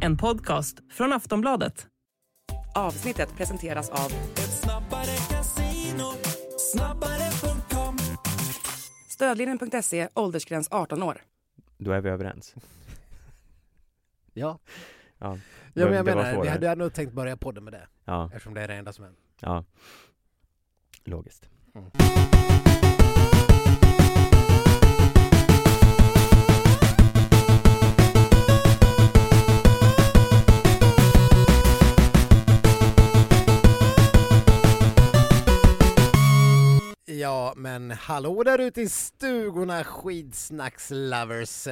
En podcast från Aftonbladet. Avsnittet presenteras av Stödlinjen.se, åldersgräns 18 år. Då är vi överens. Ja, Ja, ja men jag menar, vi hade nog tänkt börja podden med det, Ja, eftersom det är det enda som händer. ja. Logiskt. Ja, men hallå där ute i stugorna skidsnackslovers!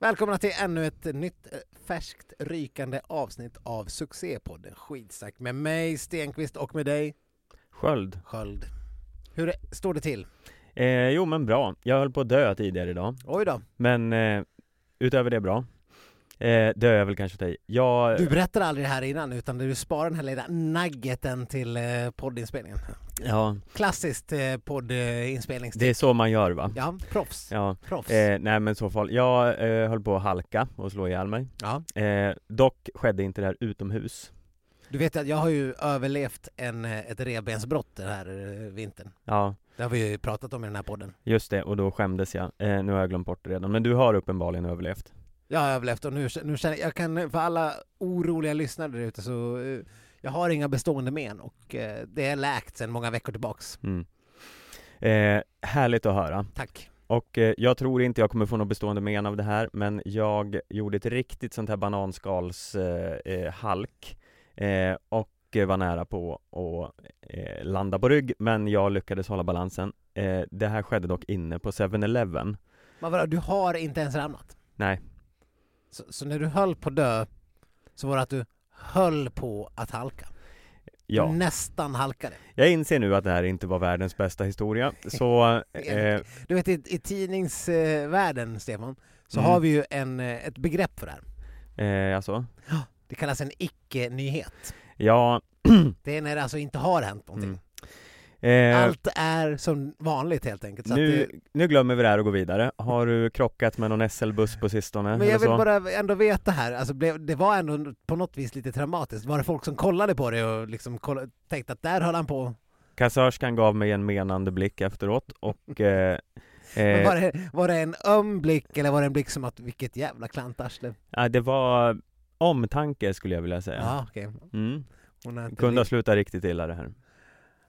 Välkomna till ännu ett nytt eh, färskt rykande avsnitt av succépodden Skidsnack med mig Stenqvist och med dig Sköld. Sköld. Hur står det till? Eh, jo men bra. Jag höll på att dö tidigare idag. Oj då, Men eh, utöver det bra. Eh, dö är väl kanske i. Jag, du berättade aldrig det här innan utan du sparar den här lilla nuggeten till eh, poddinspelningen. ja, Klassiskt eh, poddinspelnings... det är så man gör va? Ja, proffs. Ja. Proffs. Eh, nej men så fall. Jag eh, höll på att halka och slå ihjäl mig. Ja. Eh, dock skedde inte det här utomhus. Du vet att jag har ju överlevt en, eh, ett revbensbrott den här eh, vintern. Ja, Det har vi ju pratat om i den här podden. just det. Och då skämdes jag. Eh, nu har jag glömt bort det redan. Men du har uppenbarligen överlevt. Jag har överlevt och nu, nu känner jag kan, för alla oroliga lyssnare där ute så eh, jag har inga bestående men och eh, det är läkt sedan många veckor tillbaks. Mm. Eh, härligt att höra. Tack. Och eh, jag tror inte jag kommer få något bestående men av det här, men jag gjorde ett riktigt sånt här bananskals eh, eh, och var nära på att landa på rygg, men jag lyckades hålla balansen. Det här skedde dock inne på 7-Eleven. Men vadå, du har inte ens ramlat? Nej, Så, så när du höll på att dö så var det att du höll på att halka? ja. Nästan halkade? Jag inser nu att det här inte var världens bästa historia, så eh, Du vet i, i tidningsvärlden, Stefan, så Mm. har vi ju en, eh, ett begrepp för det här. eh, alltså, Det kallas en icke-nyhet. ja, Det är när det alltså inte har hänt någonting. Mm. Eh, Allt är som vanligt helt enkelt. Så nu, det, nu glömmer vi det här och går vidare. Har du krockat med någon SL-buss på sistone? men jag vill så? bara ändå veta här, alltså det var ändå på något vis lite traumatiskt. Var det folk som kollade på det och liksom kolla, tänkte att där höll han på? Kassörskan gav mig en menande blick efteråt och eh, Men eh, var, det, var det en öm blick eller var det en blick som att vilket jävla klantarsle? ja, det var omtanke skulle jag vilja säga. Ja, okej. Mm. Kunde ha slutat riktigt illa det här.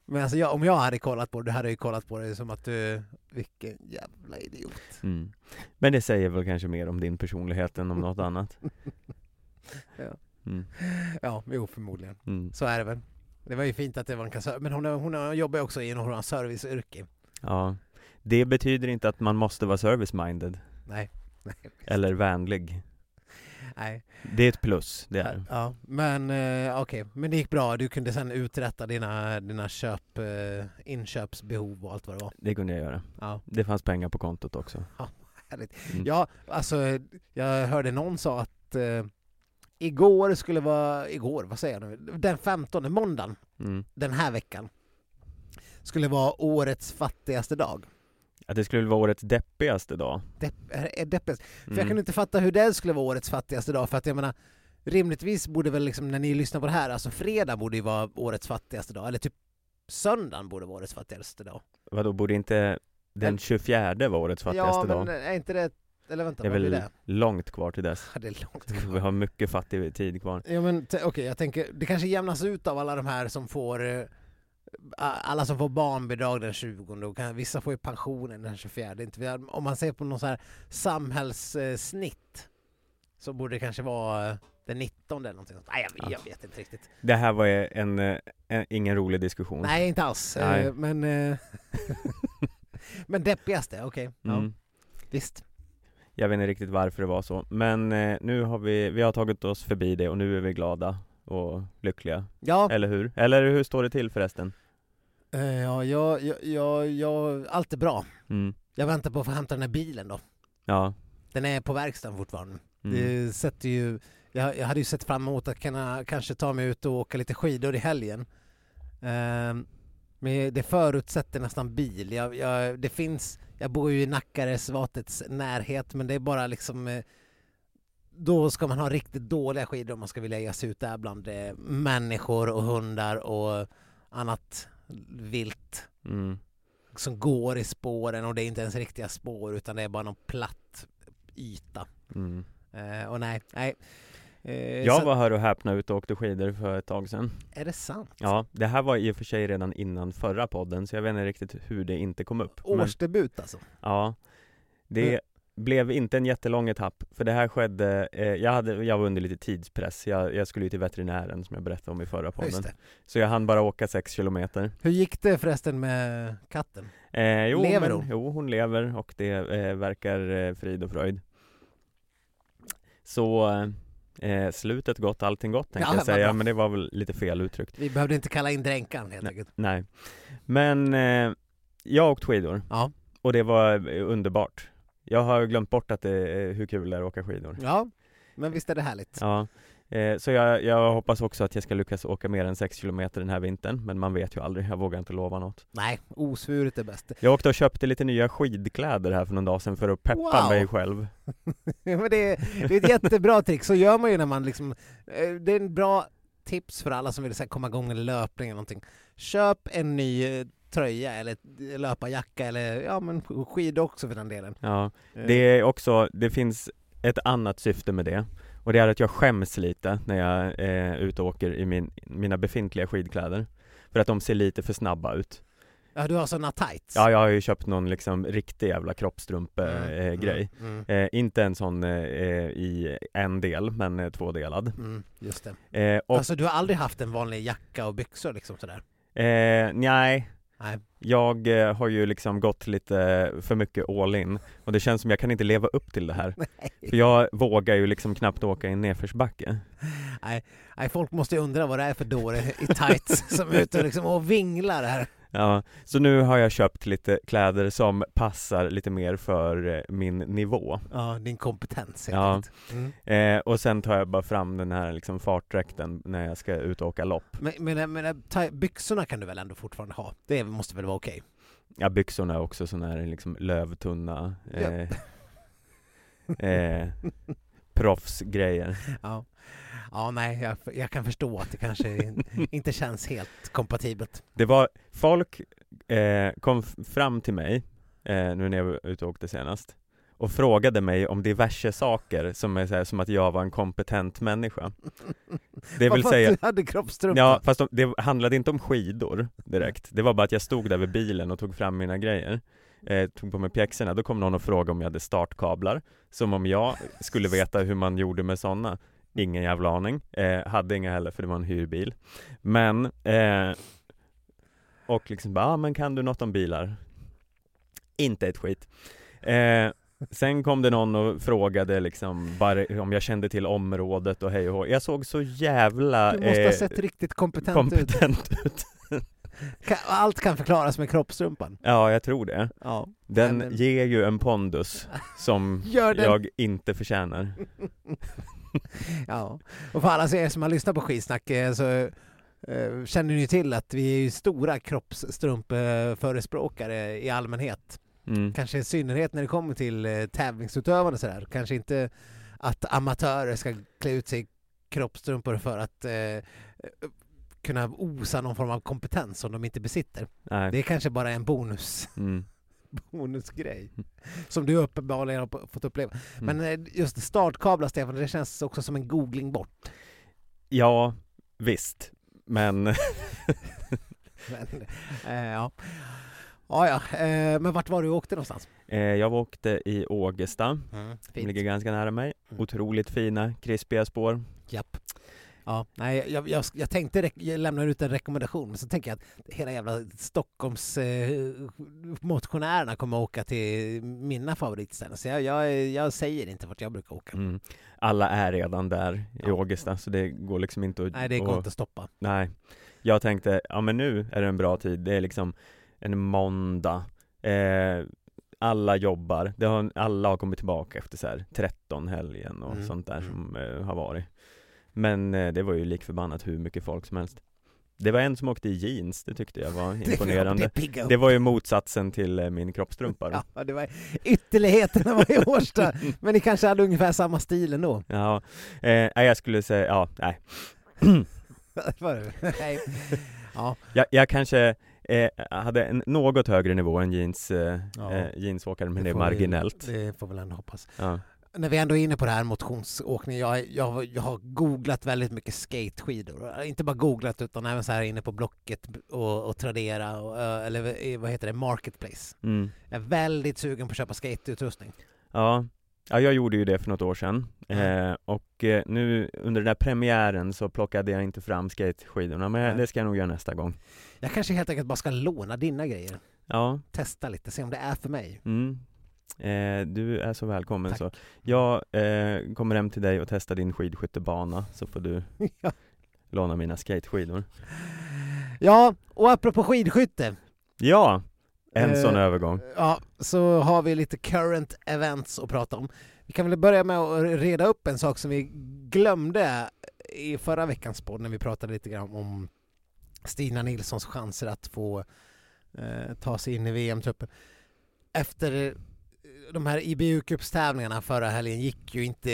Men alltså jag, om jag hade kollat på det, hade ju kollat på det som att du, vilken jävla idiot. Mm. Men det säger väl kanske mer om din personlighet än om något annat. Ja. Mm. Ja, jo förmodligen. Mm. Så är det väl. Det var ju fint att det var en kassör, men hon, hon jobbar också i någon serviceyrke. Ja. Det betyder inte att man måste vara service-minded Nej. Nej. eller vänlig. Nej. Det är ett plus, det är Ja, men eh, okej, men det gick bra. Du kunde sen uträtta dina, dina köp, eh, inköpsbehov och allt vad det var. Det kunde jag göra. Ja, Det fanns pengar på kontot också. härligt. Mm. Ja, alltså jag hörde någon sa att eh, igår skulle vara, igår, vad säger jag nu, den 15, måndagen Mm. den här veckan skulle vara årets fattigaste dag. Att det skulle vara årets deppigaste dag. Depp, är, deppigast. För jag Mm. kunde inte fatta hur det skulle vara årets fattigaste dag, för att jag menar rimligtvis borde väl liksom när ni lyssnar på det här, alltså fredag borde ju vara årets fattigaste dag, eller typ söndagen borde vara årets fattigaste dag. Vadå, borde inte den En- 24 vara årets fattigaste ja, men dag? är inte det, eller vänta, Det är blir väl det? långt kvar till dess. Ja, det är långt Vi kvar. har mycket fattig tid kvar. Ja men okej, jag tänker, det kanske jämnas ut av alla de här som får eh, alla som får barnbidrag den 20 och kan, vissa får ju pensionen den 24. Det är inte, om man ser på någon så här samhällssnitt så borde det kanske vara eh, den 19 eller någonting. sånt. Nej, jag, jag vet inte riktigt. Det här var en, eh, en, ingen rolig diskussion. Nej, inte alls. Nej. Eh, Men, eh, men deppigaste, okej. Ja, Mm. visst. Jag vet inte riktigt varför det var så, men nu har vi, vi har tagit oss förbi det och nu är vi glada och lyckliga. Ja, Eller hur? Eller hur står det till förresten? eh, ja, ja, ja, ja, ja, allt är bra. Mm. Jag väntar på att få hämta den här bilen då. Ja. Den är på verkstaden fortfarande. Mm. Det sätter ju, jag, jag hade ju sett fram emot att kunna kanske ta mig ut och åka lite skidor i helgen. Ehm, Men det förutsätter nästan bil. Jag, jag, det finns, jag bor ju i Nackareservatets närhet men det är bara liksom eh, då ska man ha riktigt dåliga skidor om man ska vilja ge sig ut där bland eh, människor och hundar och annat vilt Mm. som går i spåren och det är inte ens riktiga spår utan det är bara någon platt yta. Mm. Eh, och nej, nej. Eh, Jag så- var här och häpna ute och åkte skidor för ett tag sedan Är det sant? Ja, det här var i och för sig redan innan förra podden så jag vet inte riktigt hur det inte kom upp Men, Årsdebut alltså? Ja Det Men- blev inte en jättelång etapp för det här skedde, eh, jag, hade, jag var under lite tidspress, jag, jag skulle ju till veterinären som jag berättade om i förra podden. Så jag hann bara åka sex kilometer Hur gick det förresten med katten? eh, jo, Lever men, hon? Jo, hon lever och det eh, verkar eh, frid och fröjd Så eh, slutet gott, allting gott tänkte Ja, jag säga, men det var väl lite fel uttryckt Vi behövde inte kalla in dränkan helt enkelt. Nej Men eh, jag har åkt skidor Ja. och det var eh, underbart Jag har glömt bort att det är hur kul det är att åka skidor Ja, men visst är det härligt? Ja eh, Så jag, jag hoppas också att jag ska lyckas åka mer än 6 kilometer den här vintern Men man vet ju aldrig, jag vågar inte lova något Nej, osvuret är bäst. Jag åkte och köpte lite nya skidkläder här för någon dag sedan för att peppa Wow. mig själv men det, är, det är ett jättebra trick, så gör man ju när man liksom... eh, Det är en bra tips för alla som vill så här, komma igång med löpning eller någonting. Köp en ny eh, tröja eller löparjacka eller ja men skidor också för den delen. Ja, Eh, det är också, det finns ett annat syfte med det Och det är att jag skäms lite när jag är ute och åker i min, mina befintliga skidkläder För att de ser lite för snabba ut Ja, du har såna tights? Ja, jag har ju köpt någon liksom riktig jävla kroppstrumpe Mm, eh, grej Mm, eh, Inte en sån eh, i en del, men eh, tvådelad mm, just det. eh, Och, Alltså du har aldrig haft en vanlig jacka och byxor liksom sådär? eh, nej Nej. Jag eh, har ju liksom gått lite för mycket all in och det känns som jag kan inte leva upp till det här För jag vågar ju liksom knappt åka i en nedförsbacke Nej, folk måste ju undra vad det är för dåre i tights som är ute och, liksom, och vinglar här. Ja, så nu har jag köpt lite kläder som passar lite mer för eh, min nivå Ja, din kompetens helt Ja. Mm. eh, Och sen tar jag bara fram den här liksom fartdräkten när jag ska ut och åka lopp Men, men, men tight- byxorna kan du väl ändå fortfarande ha? Det måste väl vara okej? Ja, byxorna är också såna här liksom lövtunna eh, eh, proffsgrejer Ja. Ja, nej, jag, jag kan förstå att det kanske inte känns helt kompatibelt. Det var, folk eh, kom fram till mig eh, nu när jag var ute och åkte senast och frågade mig om diverse saker som är så här, som att jag var en kompetent människa. Det vill säga, du hade kroppstrumpa? ja fast de, det handlade inte om skidor direkt. Det var bara att jag stod där vid bilen och tog fram mina grejer. Eh, tog på mig pjäxorna, då kom någon och frågade om jag hade startkablar. Som om jag skulle veta hur man gjorde med sådana. Ingen jävla aning. Eh, hade inga heller för det var en hyrbil. Men, eh, och liksom bara, ah, men kan du något om bilar? Inte ett skit. Eh, sen kom det någon och frågade liksom bara om jag kände till området och hej och hå. Jag såg så jävla Du måste ha eh, sett riktigt kompetent, ut. kompetent ut. Kan- Allt kan förklaras med kroppstrumpan. Ja, jag tror det. Ja. Den men- ger ju en pondus som jag inte förtjänar. Ja. Och för alla er som har lyssnat på skitsnack eh, så eh, känner ni till att vi är ju stora kroppsstrumpeförespråkare i allmänhet. Mm. Kanske i synnerhet när det kommer till eh, tävlingsutövande sådär. Kanske inte att amatörer ska klä ut sig i kroppstrumpor för att eh, kunna osa någon form av kompetens som de inte besitter. Nej. Det är kanske bara en bonus, Mm. Bonusgrej som du uppenbarligen har fått uppleva. Mm. Men eh, just startkablar, Stefan, det känns också som en googling bort. Ja, visst. Men Men, eh, ja. Ja, ja. Eh, men vart var du och åkte någonstans? eh, jag åkte i Ågesta, som Fint. ligger ganska nära mig. Mm. Otroligt fina, krispiga spår. Japp. Ja, nej, jag, jag, jag tänkte lämnar ut en rekommendation, men så tänker jag att hela jävla Stockholms eh, motionärerna kommer åka till mina favoritställen. Så jag, jag, jag säger inte vart jag brukar åka. Mm. Alla är redan där i Ja. Ågesta, så det går liksom inte att... Nej, det går att- inte att stoppa. Nej. Jag tänkte, ja men nu är det en bra tid. Det är liksom en måndag. Eh, alla jobbar. Har, alla har kommit tillbaka efter så här 13 helgen och Mm, sånt där mm. som eh, har varit. Men eh, det var ju lik förbannat hur mycket folk som helst. Det var en som åkte i jeans, det tyckte jag var Det- imponerande. Det. Det var ju motsatsen till eh, min kroppstrumpa. Ja, det var ytterligheterna var i Årsta, men ni kanske hade ungefär samma stil ändå? Ja, eh, jag skulle säga, ja, nej. Det? Ja, Jag, jag kanske eh, hade en något högre nivå än jeans, eh, Ja. eh, jeansåkare, men det är får vi- marginellt. Det får väl ändå hoppas. Ja. När vi ändå är inne på det här motionsåkning, jag, jag, jag har googlat väldigt mycket skateskidor. Inte bara googlat utan även så här inne på Blocket och, och Tradera, och, eller eh, vad heter det, Marketplace. Mm. Jag är väldigt sugen på att köpa skateutrustning. Ja. ja, jag gjorde ju det för något år sedan eh, och eh, nu under den där premiären så plockade jag inte fram skateskidorna men Nej. det ska jag nog göra nästa gång. Jag kanske helt enkelt bara ska låna dina grejer. Ja, Testa lite, se om det är för mig. mm. Eh, du är så välkommen Tack. så. Jag eh, kommer hem till dig och testar din skidskyttebana så får du Ja. låna mina skateskidor. Ja, och apropå skidskytte. Ja, en Eh, sån övergång. Ja, så har vi lite current events att prata om. Vi kan väl börja med att reda upp en sak som vi glömde i förra veckans podd när vi pratade lite grann om Stina Nilssons chanser att få eh, ta sig in i VM-truppen. Efter de här IBU-cupstävlingarna förra helgen gick ju inte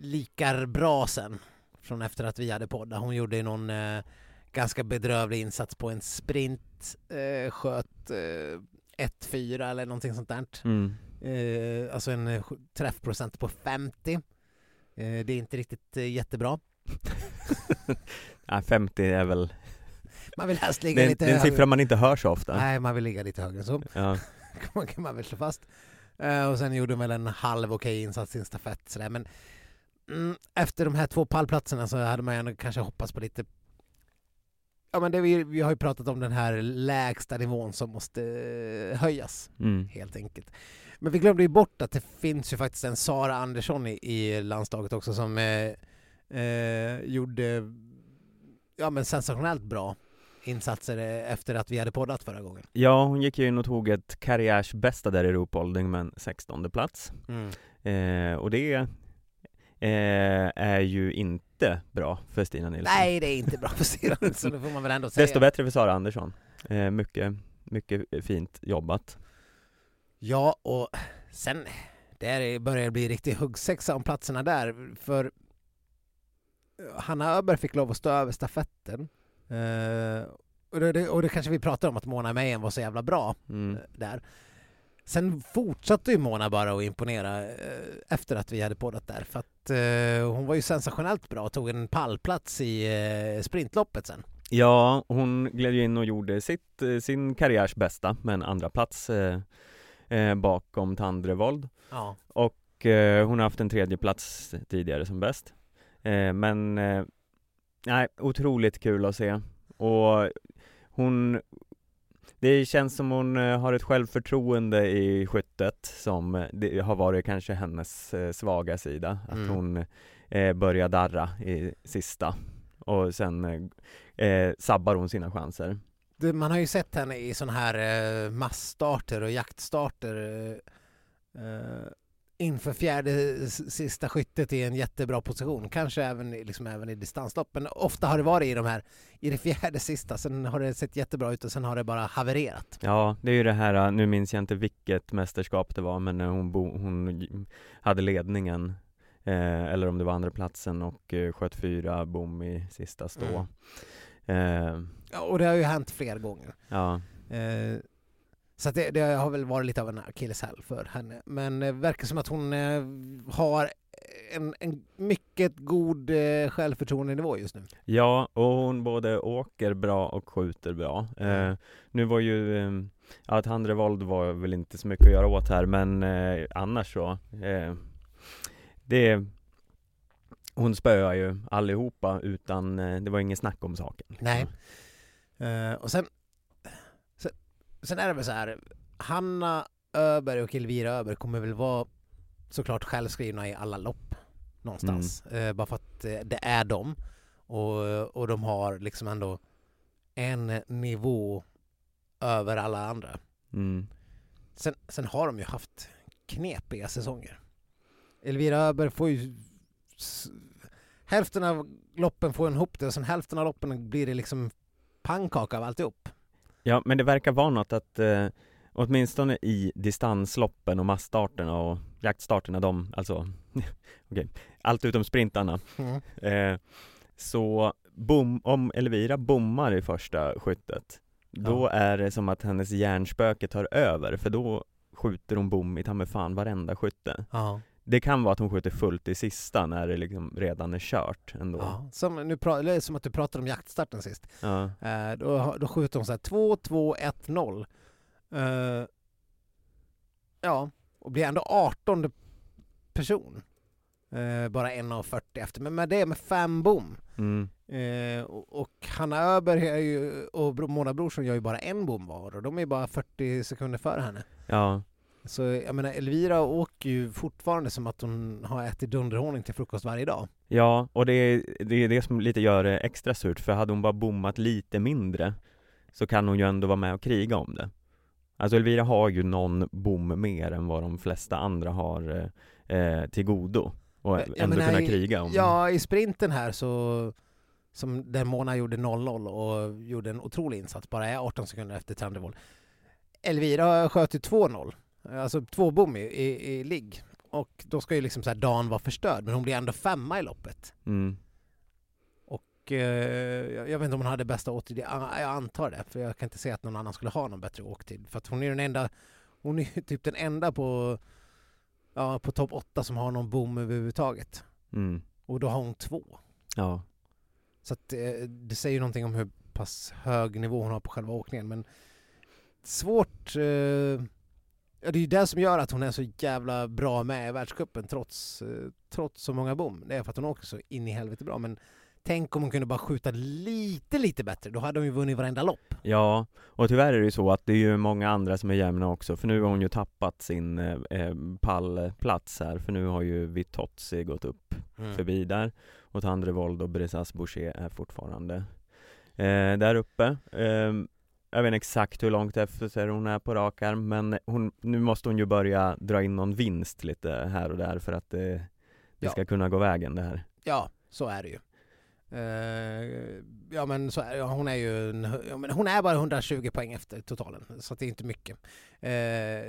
lika bra sen från efter att vi hade poddat. Hon gjorde någon eh, ganska bedrövlig insats på en sprint, eh, sköt eh, 1-4 eller någonting sånt där. Mm. Eh, alltså en eh, träffprocent på 50. Eh, det är inte riktigt eh, jättebra. Ja, 50 är väl, Man vill helst ligga det lite det är en högre. siffra man inte hör så ofta. Nej, man vill ligga lite högre än så. Ja. kan man väl slå fast. Eh, och sen gjorde de väl en halv okej insats i en stafett sådär. Men mm, efter de här två pallplatserna så hade man ju ändå kanske hoppats på lite Ja men det vi, vi har ju pratat om den här lägsta nivån som måste eh, höjas Mm. helt enkelt. Men vi glömde ju bort att det finns ju faktiskt en Sara Andersson i, i landslaget också som eh, eh, gjorde ja, men sensationellt bra insatser eh, efter att vi hade poddat förra gången. Ja, hon gick ju in och tog ett karriärsbästa där i Ruhpolding med en 16 plats. Eh, och det eh, är ju inte bra för Stina Nilsson. Nej, det är inte bra för Stina så det får man väl ändå säga. Desto bättre för Sara Andersson. Eh, mycket, mycket fint jobbat. Ja, och sen där börjar det bli riktigt huggsexa om platserna där, för Hanna Öberg fick lov att stå över stafetten. Eh, och, det, och det kanske vi pratar om att Mona Meyen var så jävla bra Mm. eh, där. Sen fortsatte ju Mona bara att imponera eh, efter att vi hade poddat där, för att eh, hon var ju sensationellt bra och tog en pallplats i eh, sprintloppet sen. Ja, hon gled ju in och gjorde sitt, sin karriärs bästa med en andra plats eh, bakom Tandrevold. Ja. Och hon har haft en tredje plats tidigare som bäst. Men, nej, otroligt kul att se. Och hon, det känns som hon eh, har ett självförtroende i skyttet som eh, det har varit kanske hennes eh, svaga sida. Att Mm. hon eh, börjar darra i sista och sen eh, sabbar hon sina chanser. Man har ju sett henne i sådana här eh, massstarter och jaktstarter eh, inför fjärde sista skyttet i en jättebra position. Kanske även, liksom, även i distanslopp, men ofta har det varit i de här i det fjärde sista. Sen har det sett jättebra ut och sen har det bara havererat. Ja, det är ju det här, nu minns jag inte vilket mästerskap det var, men när hon, bo, hon hade ledningen eh, eller om det var andra platsen och eh, sköt fyra bom i sista stå. Eh, Ja, och det har ju hänt fler gånger. ja, Eh, så att det, det har väl varit lite av en akilleshäl för henne. Men det verkar som att hon eh, har en, en mycket god eh, självförtroendenivå just nu. ja, och hon både åker bra och skjuter bra. Eh, nu var ju, eh, ja, Tandrevold var väl inte så mycket att göra åt här, men eh, annars så, eh, det hon spöar ju allihopa utan, eh, det var ingen snack om saken. Nej. Eh, och sen, sen, är det väl så här, Hanna Öberg och Elvira Öberg kommer väl vara såklart självskrivna i alla lopp någonstans. Eh, bara för att eh, det är dem. Och, och de har liksom ändå en nivå över alla andra. Mm. Sen, sen har de ju haft knepiga säsonger. Elvira Öberg får ju... Hälften av loppen får en ihop det och sen hälften av loppen blir det liksom pannkaka av alltihop. Ja, men det verkar vara något att eh, åtminstone i distansloppen och massstarterna och jaktstarterna, de, alltså, okay, allt utom sprintarna, Mm. eh, så bom, om Elvira bommar i första skyttet, då Ja. är det som att hennes hjärnspöke tar över, för då skjuter hon bom i ta fan varenda skytte. Ja. Det kan vara att hon skjuter fullt i sista när det liksom redan är kört ändå. Ja. Som, nu pra- som att du pratade om jaktstarten sist. Ja. Eh, då, då skjuter hon så här 2, 2, 1, 0. Eh, ja, och blir ändå 18 person. Eh, bara 1,40 efter, men med det med fem bom. Mm. Eh, och, och Hanna Öberg är ju, och Mona Brorsson gör ju bara en bom var och de är bara 40 sekunder före henne. ja, Så jag menar Elvira åker ju fortfarande som att hon har ätit dunderhonung till frukost varje dag. Ja, och det är, det är det som lite gör det extra surt, för hade hon bara bommat lite mindre så kan hon ju ändå vara med och kriga om det. Alltså Elvira har ju någon bom mer än vad de flesta andra har eh, eh, till godo och ändå menar, kunna kriga om Ja, i sprinten här så som där Mona gjorde 0-0 och gjorde en otrolig insats, bara är 18 sekunder efter Tandrevold. Elvira sköt ju 2-0, alltså två bom i, i, i ligg. Och då ska ju liksom så här dagen vara förstörd, men hon blir ändå femma i loppet. mm. Och eh, jag jag vet inte om hon hade bästa åktid, jag jag antar det, för jag kan inte se att någon annan skulle ha någon bättre åktid. För att hon är den enda, hon är ju typ den enda på, ja, på topp 8 som har någon bom överhuvudtaget. Mm. Och då har hon två. Ja, Så att, eh, det säger ju någonting om hur pass hög nivå hon har på själva åkningen. Men svårt... Eh, ja, det är ju det som gör att hon är så jävla bra med i världscupen trots, eh, trots så många bom. Det är för att hon åker så in i helvete bra. Men tänk om hon kunde bara skjuta lite, lite bättre. Då hade hon ju vunnit varenda lopp. ja, och tyvärr är det ju så att det är ju många andra som är jämna också, för nu har hon ju tappat sin eh, eh, pallplats här, för nu har ju Vitozzi gått upp förbi där och Tandrevold och Brisas Boucher är fortfarande eh, där uppe. Eh, jag vet inte exakt hur långt efter hon är på rak arm men hon, nu måste hon ju börja dra in någon vinst lite här och där för att det, det Ja. ska kunna gå vägen det här. Ja, så är det ju. Eh, ja men så är, ja, hon är ju en, ja, men hon är bara 120 poäng efter totalen, så det är inte mycket. Eh,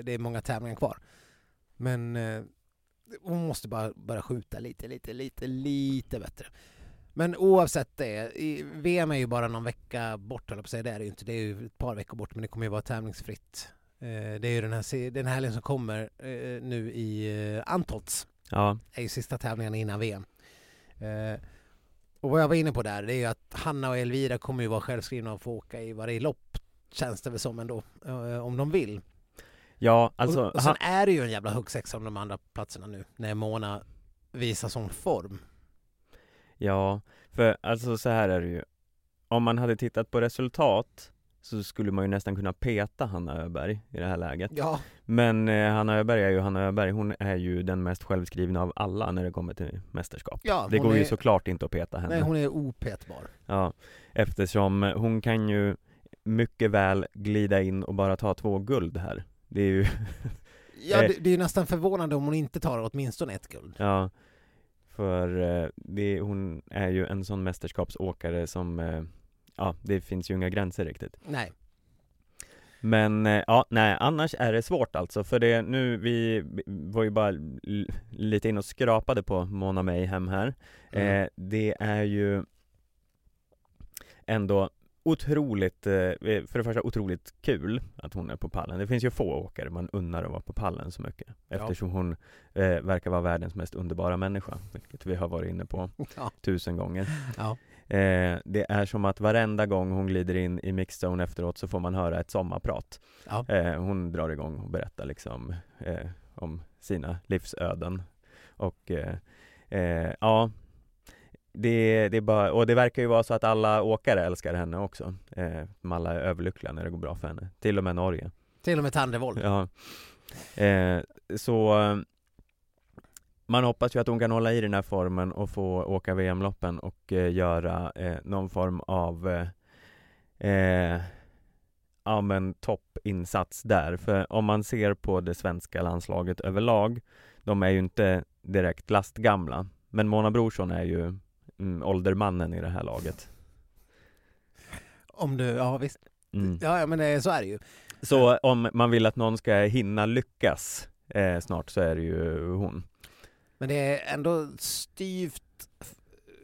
det är många tävlingar kvar. Men eh, hon måste bara börja skjuta lite, lite, lite, lite bättre. Men oavsett det, VM är ju bara någon vecka bort, höll på säga. Det är det ju inte. Det är ju ett par veckor bort, men det kommer ju vara tävlingsfritt. Eh, det är ju den här, den här helgen som kommer eh, nu i eh, Antolts Ja, är ju sista tävlingarna innan VM. Och vad jag var inne på där, det är ju att Hanna och Elvira kommer ju vara självskrivna och få åka i varje lopp, känns det väl som ändå, om de vill. ja alltså och, och sen är det ju en jävla huggsexa om de andra platserna nu, när Mona visar sån form. Ja, för alltså så här är det ju. Om man hade tittat på resultat så skulle man ju nästan kunna peta Hanna Öberg i det här läget. Ja, Men eh, Hanna Öberg är ju Hanna Öberg, hon är ju den mest självskrivna av alla när det kommer till mästerskap. Ja Det går ju är, såklart inte att peta henne. Nej, hon är opetbar. Ja, eftersom hon kan ju mycket väl glida in och bara ta två guld här. Det är ju, Ja, Eh. det, det är ju nästan förvånande om hon inte tar åtminstone ett guld. ja För eh, det, hon är ju en sån mästerskapsåkare som eh, Ja, det finns ju inga gränser riktigt Nej. Men eh, ja, nej annars är det svårt alltså för det nu, vi var ju bara lite in och skrapade på Mona Mayhem här Mm. Det är ju ändå otroligt, eh, för det första otroligt kul att hon är på pallen Det finns ju få åkare man unnar att vara på pallen så mycket Eftersom hon eh, verkar vara världens mest underbara människa Vilket vi har varit inne på Ja. tusen gånger Ja. eh, Det är som att varenda gång hon glider in i mixzone efteråt så får man höra ett sommarprat Ja. Eh, hon drar igång och berättar liksom eh, om sina livsöden och eh, eh, ja det, det är bara, och det verkar ju vara så att alla åkare älskar henne också. Eh, Alla är överlyckliga när det går bra för henne, till och med Norge. Till och med Tandrevold. Ja. Eh, Så Man hoppas ju att hon kan hålla i den här formen och få åka VM-loppen och eh, göra eh, någon form av eh, eh, Ja men toppinsats där, för om man ser på det svenska landslaget överlag De är ju inte direkt lastgamla. Men Mona Brorsson är ju mm, åldermannen i det här laget Om du, ja visst. Mm. Ja, ja men det, så är det ju. Så om man vill att någon ska hinna lyckas eh, snart så är det ju hon. Men det är ändå styvt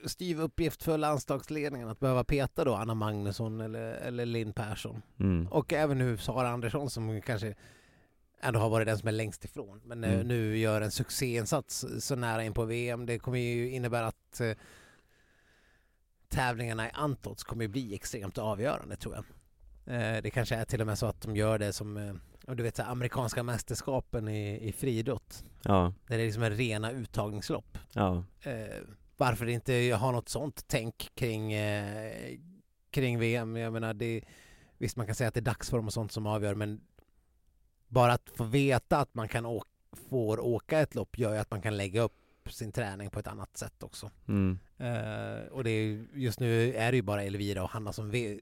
styv uppgift för landslagsledningen att behöva peta då Anna Magnusson eller, eller Linn Persson. Mm. Och även nu Sara Andersson som kanske ändå har varit den som är längst ifrån. Men eh, Mm. nu gör en succéinsats så nära in på VM. Det kommer ju innebära att eh, tävlingarna i Antots kommer ju bli extremt avgörande tror jag. Eh, det kanske är till och med så att de gör det som eh, du vet, så amerikanska mästerskapen i, i friidrott. Ja, Där det är liksom en rena uttagningslopp. ja, Eh, varför inte ha något sånt tänk kring, kring VM? Jag menar, det, visst man kan säga att det är dagsform och sånt som avgör men bara att få veta att man kan åka, får åka ett lopp gör ju att man kan lägga upp sin träning på ett annat sätt också. mm. Eh, och det är, just nu är det ju bara Elvira och Hanna som vet,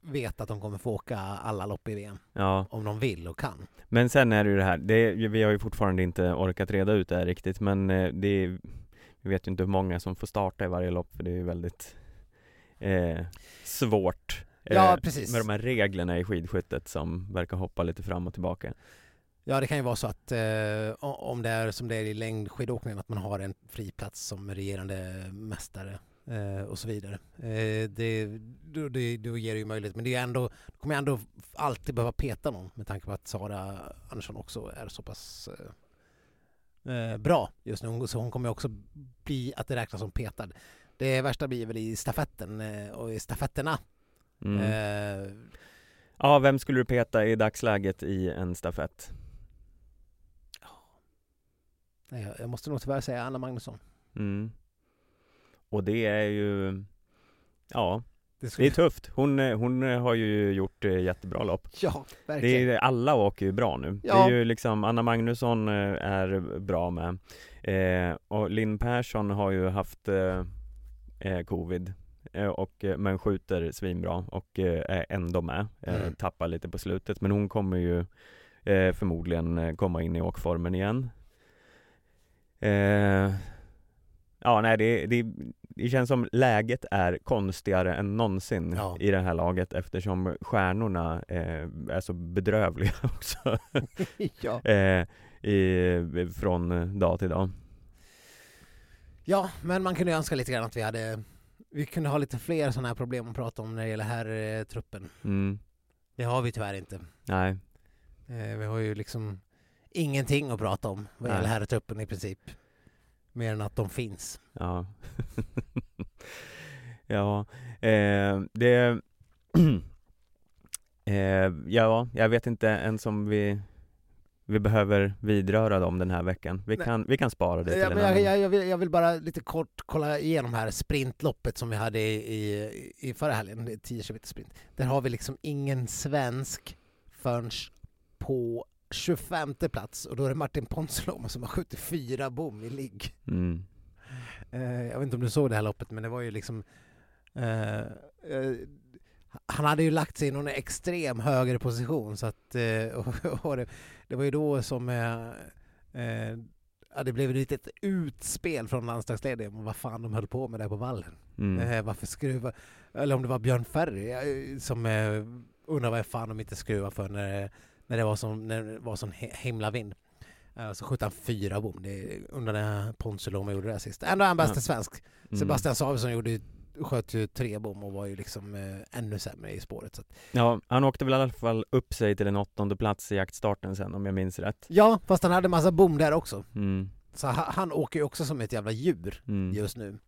vet att de kommer få åka alla lopp i VM ja. om de vill och kan. Men sen är det ju det här, det, vi har ju fortfarande inte orkat reda ut det här riktigt men eh, det är, vi vet ju inte hur många som får starta i varje lopp för det är ju väldigt eh, svårt Ja, eh, precis. med de här reglerna i skidskyttet som verkar hoppa lite fram och tillbaka. Ja, det kan ju vara så att eh, om det är som det är i längdskidåkningen att man har en friplats som regerande mästare eh, och så vidare. Eh, det, då, det, då ger det ju möjlighet, men det är ändå, då kommer jag ändå alltid behöva peta någon med tanke på att Sara Andersson också är så pass eh, eh, bra just nu. Så hon kommer också bli att det räknas som petad. Det värsta blir väl i stafetten eh, och i stafetterna. Mm. Ja, vem skulle du peta i dagsläget i en stafett? Nej, jag- måste nog tyvärr säga Anna Magnusson. Mm. Och det är ju, ja, Det det skulle, är tufft. Hon, hon har ju gjort eh, jättebra lopp. ja, Det verkligen. är, alla åker ju bra nu. Ja. Det är ju liksom, Anna Magnusson eh, är bra med. Eh, och Linn Persson har ju haft eh, eh, covid. Eh, och, men skjuter svinbra och är ändå med. Mm. Tappar lite på slutet men hon kommer ju förmodligen komma in i åkformen igen. Eh, ja nej det, det, det känns som läget är konstigare än någonsin Ja. i det här laget eftersom stjärnorna eh, är så bedrövliga också ja. eh, i, från dag till dag. ja, men man kunde ju önska lite grann att vi hade vi kunde ha lite fler sådana här problem att prata om när det gäller här eh, truppen. Mm, Det har vi tyvärr inte. nej, Eh, vi har ju liksom ingenting att prata om vad gäller här truppen i princip. Mer än att de finns. ja. ja, eh, det eh, Ja, jag vet inte ens om vi vi behöver vidröra dem den här veckan. Vi Nej. kan, vi kan spara det till Ja, en jag, annan. jag, jag, vill, jag vill bara lite kort kolla igenom här sprintloppet som vi hade i, i, i förra helgen, det är 10 km sprint. Där har vi liksom ingen svensk förrän på 25 plats och då är det Martin Ponsiluoma som har 74 bom i ligg. Mm. Eh, jag vet inte om du såg det här loppet men det var ju liksom eh, eh, han hade ju lagt sig i någon extrem högre position så att och, och det, det var ju då som ja, det blev ett litet utspel från landslagsledningen vad fan de höll på med där på vallen. Mm. Varför skruva, eller om det var Björn Ferry som eh, undrar vad fan de inte skruvar för när, när det var som, när det var sån himla vind. Eh, så sköt han fyra bom. Det undrar när Ponsiluoma gjorde det sist. Ändå är han bästa svensk. Mm. Sebastian Samuelsson gjorde ju, sköt ju tre bom och var ju liksom eh, ännu sämre i spåret. Så att, Ja, han åkte väl i alla fall upp sig till en åttonde plats i jaktstarten sen om jag minns rätt. ja, fast han hade massa bom där också. Mm. Så han, han åker ju också som ett jävla djur Mm. just nu.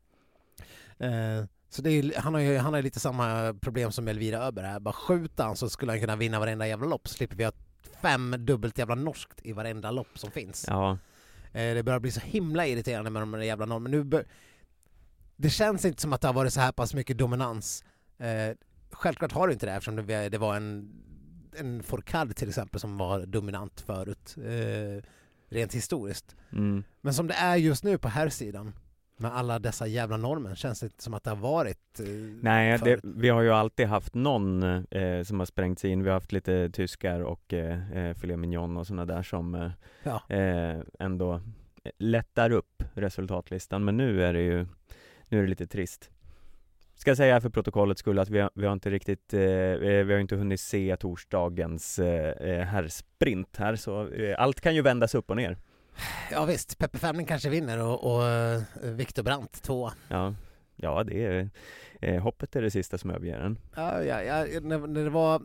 Eh, så det är, han har ju han har lite samma problem som Elvira Öberg här. Bara skjuta han så skulle han kunna vinna varenda jävla lopp så slipper vi ha fem dubbelt jävla norskt i varenda lopp som finns. Ja, Eh, det börjar bli så himla irriterande med de där jävla normerna. Nu bör... Det känns inte som att det har varit så här pass mycket dominans. Eh, självklart har det inte det eftersom det, det var en, en Fourcade till exempel som var dominant förut. Eh, rent historiskt. mm. Men som det är just nu på här sidan med alla dessa jävla normer känns det inte som att det har varit eh, Nej, det, vi har ju alltid haft någon eh, som har sprängt sig in. Vi har haft lite tyskar och eh, eh, filet mignon och sådana där som eh, Ja. eh, ändå lättar upp resultatlistan. Men nu är det ju nu är det lite trist. Ska säga för protokollets skull att vi har, vi har inte riktigt, eh, vi har inte hunnit se torsdagens eh, herrsprint här så eh, allt kan ju vändas upp och ner. Ja visst, Peppe Femling kanske vinner och, och eh, Viktor Brandt två. Ja, ja det är, eh, hoppet är det sista som överger en. Ja, ja, ja när, när det var,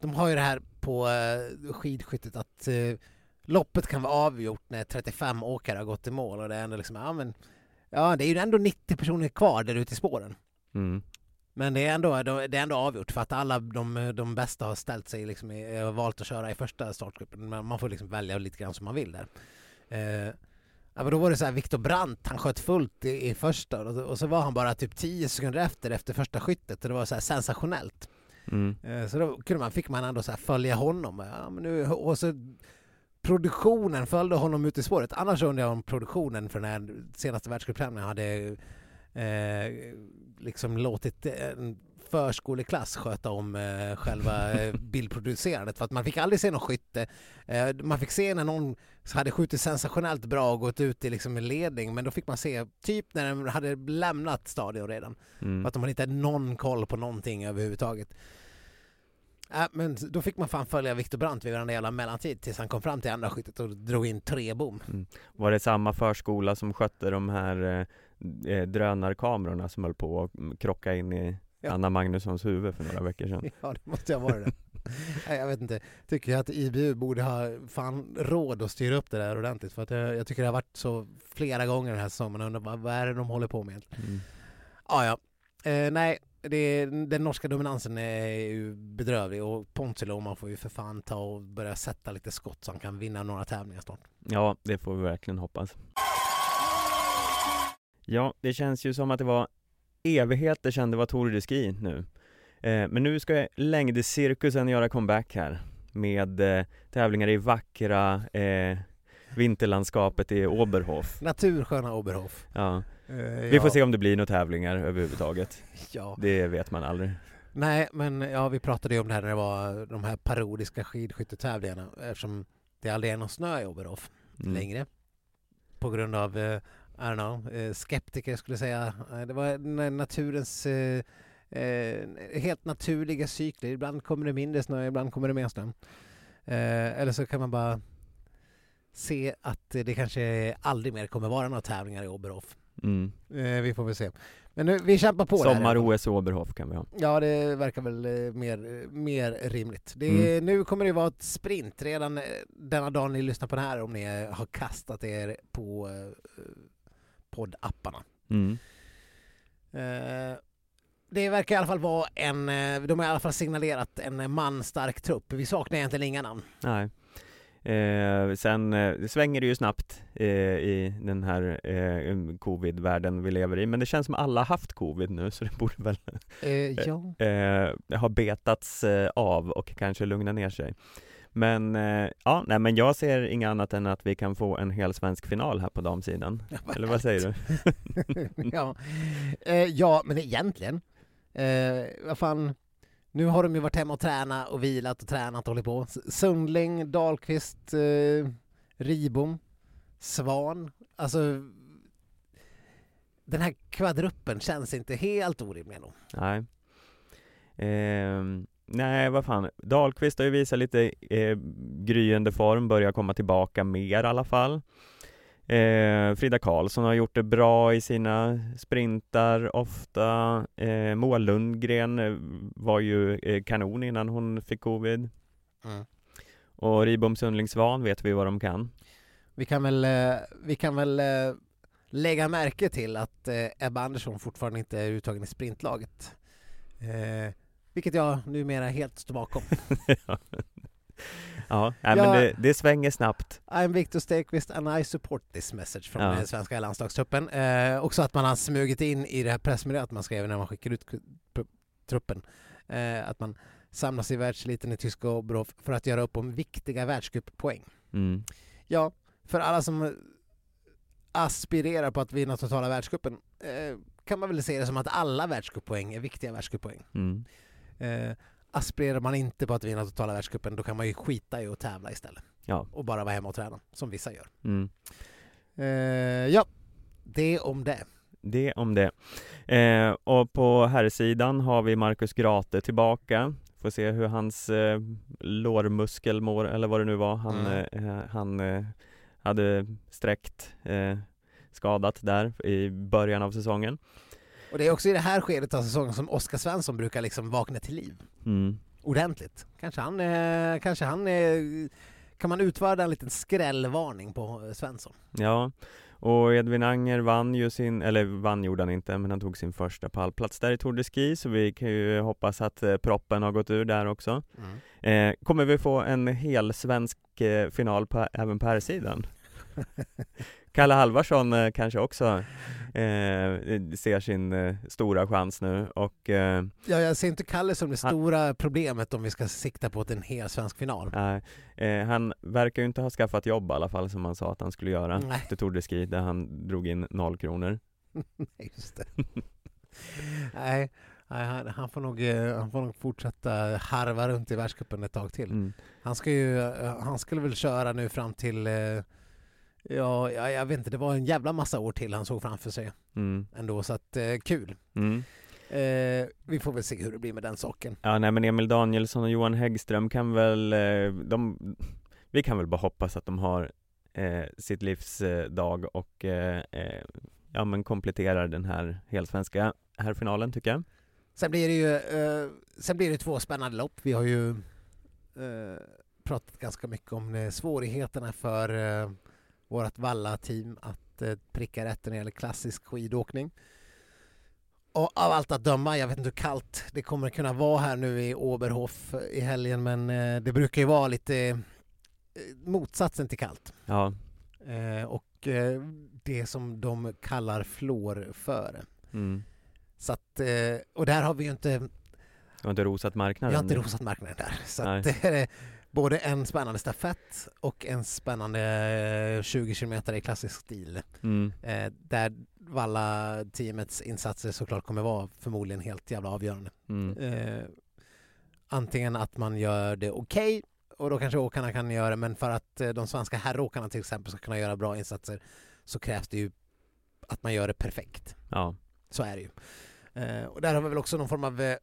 de har ju det här på eh, skidskyttet att eh, loppet kan vara avgjort när 35 åkare har gått i mål och det är ändå liksom, ja men, ja det är ju ändå 90 personer kvar där ute i spåren. Mm. Men det är ändå, det är ändå avgjort för att alla de, de bästa har ställt sig liksom i, valt att köra i första startgruppen. Men man får liksom välja lite grann som man vill där. Eh, ja, men då var det så här, Viktor Brandt, han sköt fullt i, i första och, och, så var han bara typ 10 sekunder efter, efter första skyttet och det var så här sensationellt. Mm. Eh, så då kunde man, fick man ändå så följa honom. Ja, men nu, och så produktionen följde honom ut i spåret. Annars undrar jag om produktionen för den här senaste världscuptävlingen hade eh, liksom låtit en förskoleklass sköta om eh, själva eh, bildproducerandet för att man fick aldrig se någon skytte. Eh, man fick se när någon hade skjutit sensationellt bra och gått ut i liksom en ledning men då fick man se typ när de hade lämnat stadion redan. Mm. För att de hade inte någon koll på någonting överhuvudtaget. Äh, men då fick man fan följa Viktor Brandt vid varenda jävla mellantid tills han kom fram till andra skyttet och drog in tre bom. Mm. Var det samma förskola som skötte de här eh, drönarkamerorna som höll på att krocka in i Ja. Anna Magnussons huvud för några veckor sedan? Ja, det måste ha varit det. Nej, jag vet inte. Tycker att IBU borde ha fan råd att styra upp det där ordentligt för att jag, jag tycker det har varit så flera gånger den här säsongen. Man undrar vad, vad är det de håller på med? Mm. Ah, ja, eh, nej. Det, den norska dominansen är ju bedrövlig och Ponsiluoma får ju för fan ta och börja sätta lite skott så han kan vinna några tävlingar snart. Ja, det får vi verkligen hoppas. Ja, det känns ju som att det var evigheter sedan det var Tour de Ski nu. Eh, men nu ska längdcirkusen göra comeback här med eh, tävlingar i vackra eh, vinterlandskapet i Oberhof. Natursköna Oberhof. Ja. Eh, Vi får se om det blir några tävlingar överhuvudtaget. Ja. Det vet man aldrig. Nej, men ja, vi pratade ju om det här när det var de här parodiska skidskyttetävlingarna eftersom det aldrig är någon snö i Oberhof Mm. längre. På grund av, eh, I don't know, eh, skeptiker skulle jag säga. Eh, Det var naturens eh, helt naturliga cykler. Ibland kommer det mindre snö, ibland kommer det mer snö. Eh, eller så kan man bara se att det kanske aldrig mer kommer vara några tävlingar i Oberhof. Mm. Eh, vi får väl se. Men nu, vi kämpar på. Sommar-OS i Oberhof kan vi ha. Ja, det verkar väl mer, mer rimligt. Det, Mm. Nu kommer det vara ett sprint redan denna dagen ni lyssnar på det här om ni har kastat er på poddapparna. Mm. Eh, det verkar i alla fall vara en, eh, de har i alla fall signalerat en manstark trupp. Vi saknar egentligen inga namn. Nej. Eh, sen eh, svänger det ju snabbt eh, i den här eh, covid-världen vi lever i, men det känns som alla haft covid nu så det borde väl Eh, ja. eh, ha betats eh, av och kanske lugna ner sig. Men eh, ja, nej men jag ser inget annat än att vi kan få en hel svensk final här på damsidan. Eller vad säger du? ja. Eh, ja, men egentligen. Eh, vad fan. Nu har de ju varit hemma och tränat och vilat och tränat och hållit på. Sundling, Dahlqvist, eh, Ribom, Svan. Alltså, den här kvadruppen känns inte helt orimlig ändå. Nej. Ehm, nej, vad fan. Dahlqvist har ju visat lite eh, gryende form, börjar komma tillbaka mer i alla fall. Eh, Frida Karlsson har gjort det bra i sina sprintar ofta. Eh, Moa Lundgren eh, var ju eh, kanon innan hon fick covid. Och Ribom Sundling Svan vet vi vad de kan. Vi kan väl, eh, vi kan väl eh, lägga märke till att eh, Ebba Andersson fortfarande inte är uttagen i sprintlaget. Vilket jag numera helt står bakom. ja, nej, Ja. men det, det svänger snabbt. I'm Victor Stekvist and I support this message från Ja. den svenska landslagstruppen. Eh, också att man har smugit in i det här pressmeddelandet man skrev när man skickade ut truppen. Eh, att man samlas i världseliten i tyska Oberhof för att göra upp om viktiga världscuppoäng. Mm. Ja, för alla som aspirerar på att vinna totala världscupen eh, kan man väl se det som att alla världscuppoäng är viktiga världscuppoäng. Mm. Eh, aspirerar man inte på att vinna totala världscupen då kan man ju skita i att tävla istället Ja. och bara vara hemma och träna, som vissa gör. Mm. Eh, ja, det om det. det om det. Eh, och på herrsidan har vi Marcus Grate tillbaka. Får se hur hans eh, lårmuskel mår, eller vad det nu var. Han, Mm. eh, han eh, hade sträckt eh, skadat där i början av säsongen. Och det är också i det här skedet av säsongen som Oskar Svensson brukar liksom vakna till liv. Mm. Ordentligt. Kanske han, eh, kanske han eh, kan man utföra en liten skrällvarning på eh, Svensson? Ja, och Edvin Anger vann ju sin, eller vann gjorde han inte, men han tog sin första pallplats där i Tour de Ski, så vi kan ju hoppas att eh, proppen har gått ur där också. Eh, kommer vi få en hel svensk eh, final på, även på här sidan? Kalle Halvarsson kanske också eh, ser sin eh, stora chans nu och eh, Ja, jag ser inte Kalle som det Han- stora problemet om vi ska sikta på en hel svensk final. nej, eh, han verkar ju inte ha skaffat jobb i alla fall som han sa att han skulle göra Nej. efter Tour de Ski där han drog in noll kronor. Nej, just det. Nej, nej han, han, får nog, eh, han får nog fortsätta harva runt i världscupen ett tag till. Mm. Han, ska ju, eh, han skulle väl köra nu fram till, ja, ja, jag vet inte, det var en jävla massa år till han såg framför sig Mm. ändå, så att eh, kul. Mm. Eh, vi får väl se hur det blir med den saken. Ja, nej men Emil Danielsson och Johan Häggström kan väl, eh, de, vi kan väl bara hoppas att de har eh, sitt livs eh, dag och eh, ja men kompletterar den här helsvenska här finalen tycker jag. Sen blir det ju sen blir det två spännande lopp. Vi har ju pratat ganska mycket om svårigheterna för vårt Valla-team att eh, pricka rätt när det gäller klassisk skidåkning. Och av allt att döma, jag vet inte hur kallt det kommer kunna vara här nu i Oberhof i helgen men eh, det brukar ju vara lite eh, motsatsen till kallt. Ja, Eh, och eh, det som de kallar flårföre. mm. Så att, och där har vi ju inte Jag har inte rosat marknaden. Jag har inte rosat marknaden där. Så att både en spännande stafett och en spännande eh, 20 kilometer i klassisk stil. Mm. Eh, där Valla-teamets insatser såklart kommer vara förmodligen helt jävla avgörande. Mm. Eh, antingen att man gör det okej och då kanske åkarna kan göra det, men för att eh, de svenska herråkarna till exempel ska kunna göra bra insatser så krävs det ju att man gör det perfekt. Ja, Så är det ju. Eh, och där har vi väl också någon form av eh,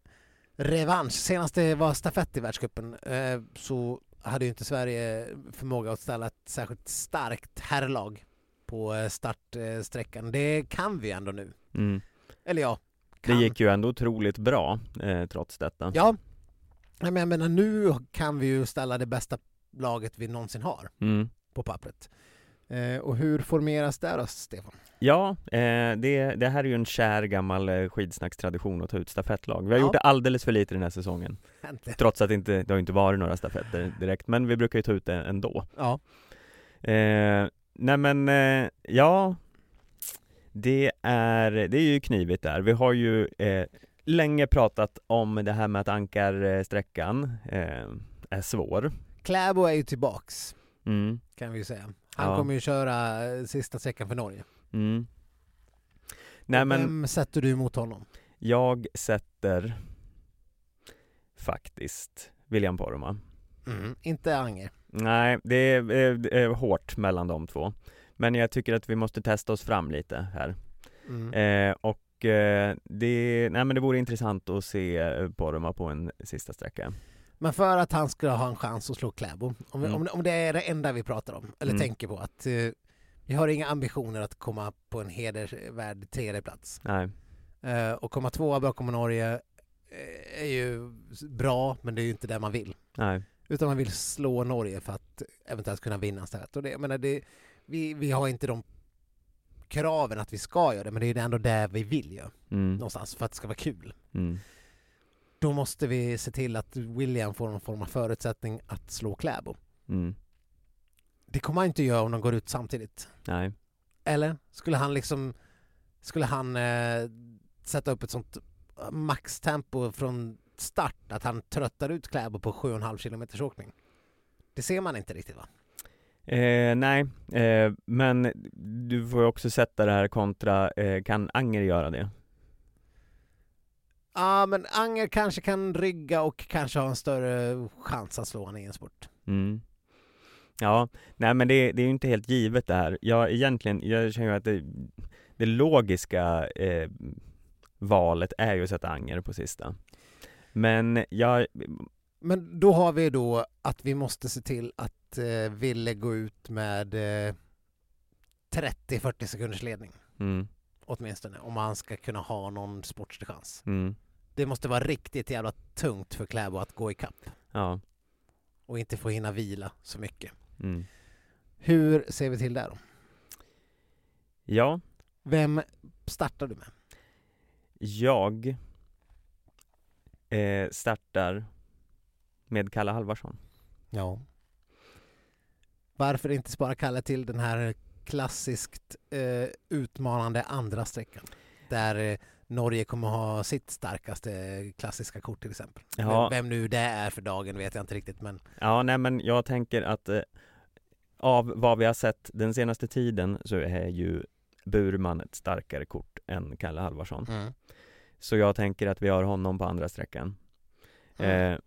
revansch. Senast det var stafett i världscupen eh, så hade ju inte Sverige förmåga att ställa ett särskilt starkt herrlag på eh, startsträckan. Det kan vi ändå nu. mm. Eller ja, det kan. gick ju ändå otroligt bra eh, trots detta. Ja, men jag menar nu kan vi ju ställa det bästa laget vi någonsin har Mm. på pappret. Eh, och hur formeras det då, Stefan? Ja, eh, det, det här är ju en kär gammal eh, skidsnackstradition att ta ut stafettlag. Vi har Ja. gjort det alldeles för lite den här säsongen. Äntligen. Trots att det inte, det har inte varit några stafetter direkt, men vi brukar ju ta ut det ändå. Ja. Eh, nej men, eh, ja Det är, det är ju knivigt där. Vi har ju eh, länge pratat om det här med att ankarsträckan är svår. Kläbo är ju tillbaks, Mm, kan vi ju säga. Han Ja. kommer ju köra eh, sista sträckan för Norge. mm. Nej men, Vem sätter du emot honom? jag sätter faktiskt William Poromaa. Mm. Inte Anger. Nej, det är, det är hårt mellan de två. Men jag tycker att vi måste testa oss fram lite här. Mm. Eh, och eh, det, nej men det vore intressant att se eh, Poromaa på en sista sträcka. Men för att han ska ha en chans att slå Kläbo, om, Mm. om, om det är det enda vi pratar om, eller Mm. tänker på, att eh, vi har inga ambitioner att komma på en hedervärd tredje plats. Nej, Eh, och komma tvåa bakom Norge eh, är ju bra, men det är ju inte det man vill. nej, Utan man vill slå Norge för att eventuellt kunna vinna istället. Och det, jag menar, det, vi, vi har inte de kraven att vi ska göra det, men det är ju ändå det vi vill göra. mm, Någonstans, för att det ska vara kul. mm, Då måste vi se till att William får någon form av förutsättning att slå Kläbo. mm, Det kommer han inte göra om de går ut samtidigt. nej, Eller? Skulle han liksom... Skulle han eh, sätta upp ett sånt maxtempo från start att han tröttar ut Kläbo på 7,5 kilometers åkning? Det ser man inte riktigt va? eh, nej, eh, men du får ju också sätta det här kontra, eh, kan Anger göra det? Ja, men Anger kanske kan rygga och kanske ha en större chans att slå honom i en spurt. Mm. Ja, nej men det, det är ju inte helt givet det här. Jag egentligen, jag känner ju att det, det logiska eh, valet är ju att sätta Anger på sista. Men jag, Men då har vi då att vi måste se till att eh, Ville gå ut med eh, 30-40 sekunders ledning mm, åtminstone om han ska kunna ha någon sportslig chans. mm, Det måste vara riktigt jävla tungt för Kläbo att gå ikapp ja, och inte få hinna vila så mycket. mm. Hur ser vi till det då? Ja, Vem startar du med? jag eh, startar med Kalle Halvarsson. Ja. Varför inte spara Kalle till den här klassiskt eh, utmanande andra sträckan? Där eh, Norge kommer ha sitt starkaste klassiska kort till exempel. Ja. Vem, nu det är för dagen vet jag inte riktigt men Ja, nej men jag tänker att eh, av vad vi har sett den senaste tiden så är ju Burman ett starkare kort än Kalle Halvarsson. mm. Så jag tänker att vi har honom på andra sträckan. Mm. Eh,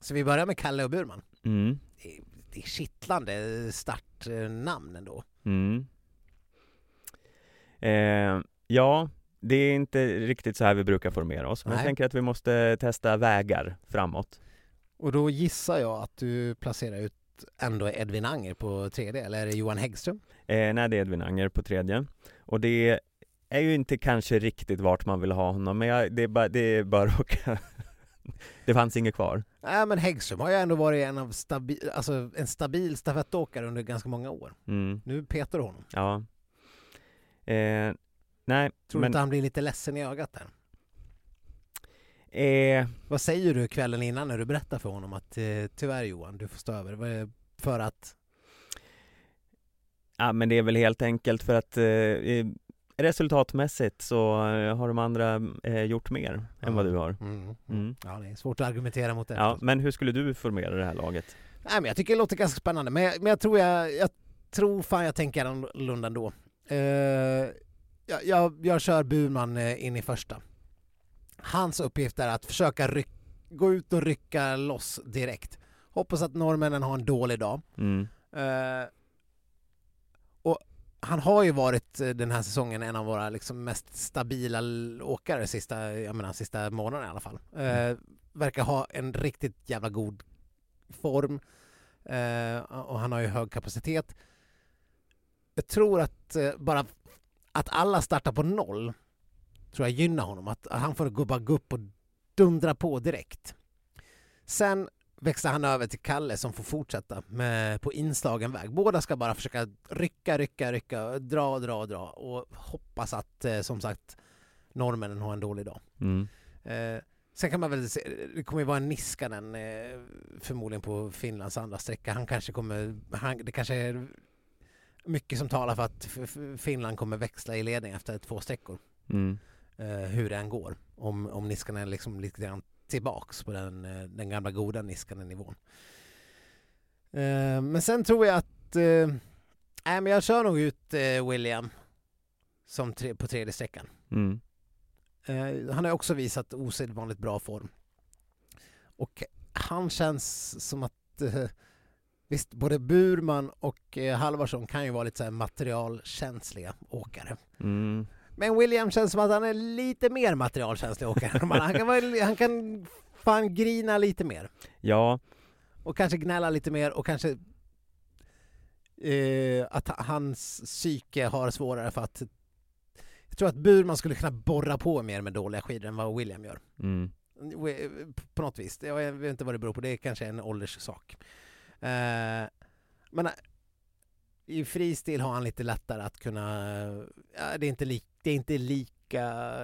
Så vi börjar med Kalle och Burman. mm, Det är, det är kittlande startnamn ändå. mm. Eh, ja, det är inte riktigt så här vi brukar formera oss, men jag tänker att vi måste testa vägar framåt. Och då gissar jag att du placerar ut ändå Edvin Anger på tredje, eller är det Johan Häggström? Eh, nej, det är Edvin Anger på tredje. Och det är ju inte kanske riktigt vart man vill ha honom, men jag, det är bara, det är bara råka... det fanns inget kvar. Nej men Häggström har ju ändå varit en av stabi- alltså en stabil stafettåkare under ganska många år. Mm, Nu petar du honom. ja. Eh, nej, Tror du men... inte han blir lite ledsen i ögat där? Eh, Vad säger du kvällen innan när du berättar för honom att eh, tyvärr Johan, du får stå över? För att... ja, men det är väl helt enkelt för att eh, resultatmässigt så eh, har de andra eh, gjort mer än vad du har. Mm. Mm. Ja, det är svårt att argumentera mot det. Ja, men hur skulle du formera det här laget? Nej, men jag tycker det låter ganska spännande, men jag, men jag tror jag, jag tror fan jag tänker annorlunda ändå. Eh, jag, jag, jag kör Burman eh, in i första. Hans uppgift är att försöka ryck, gå ut och rycka loss direkt. Hoppas att norrmännen har en dålig dag. Mm. Eh, och han har ju varit eh, den här säsongen en av våra liksom mest stabila åkare sista, jag menar, sista månaden i alla fall. Eh, verkar ha en riktigt jävla god form eh, och han har ju hög kapacitet. Jag tror att bara att alla startar på noll tror jag gynnar honom. Att, att han får gå, bara gå upp och dundra på direkt. Sen växlar han över till Kalle som får fortsätta med, på inslagen väg. Båda ska bara försöka rycka, rycka, rycka, dra, dra, dra och hoppas att eh, som sagt norrmännen har en dålig dag. Mm. Eh, sen kan man väl se, det kommer ju vara en Niskanen eh, förmodligen på Finlands andra sträcka. Han kanske kommer, han, det kanske är mycket som talar för att Finland kommer växla i ledning efter två sträckor. Mm. Eh, hur det än går. Om, om Niskanen är liksom lite grann tillbaks på den, eh, den gamla goda Niskanen-nivån. Eh, men sen tror jag att, eh, nej men jag kör nog ut William som tre, på tredje sträckan. Mm. Han har också visat osedvanligt bra form. Och han känns som att visst, både Burman och eh, Halvarsson kan ju vara lite så materialkänsliga åkare. Mm. Men William känns som att han är lite mer materialkänslig åkare. han, kan vara, han kan fan grina lite mer. Ja, Och kanske gnälla lite mer och kanske eh, att hans psyke har svårare för att jag tror att Burman skulle kunna borra på mer med dåliga skidor än vad William gör. mm. På något vis. Jag vet inte vad det beror på. Det är kanske en ålderssak. Eh, men eh, i fristil har han lite lättare att kunna... Ja, det, är inte li, det är inte lika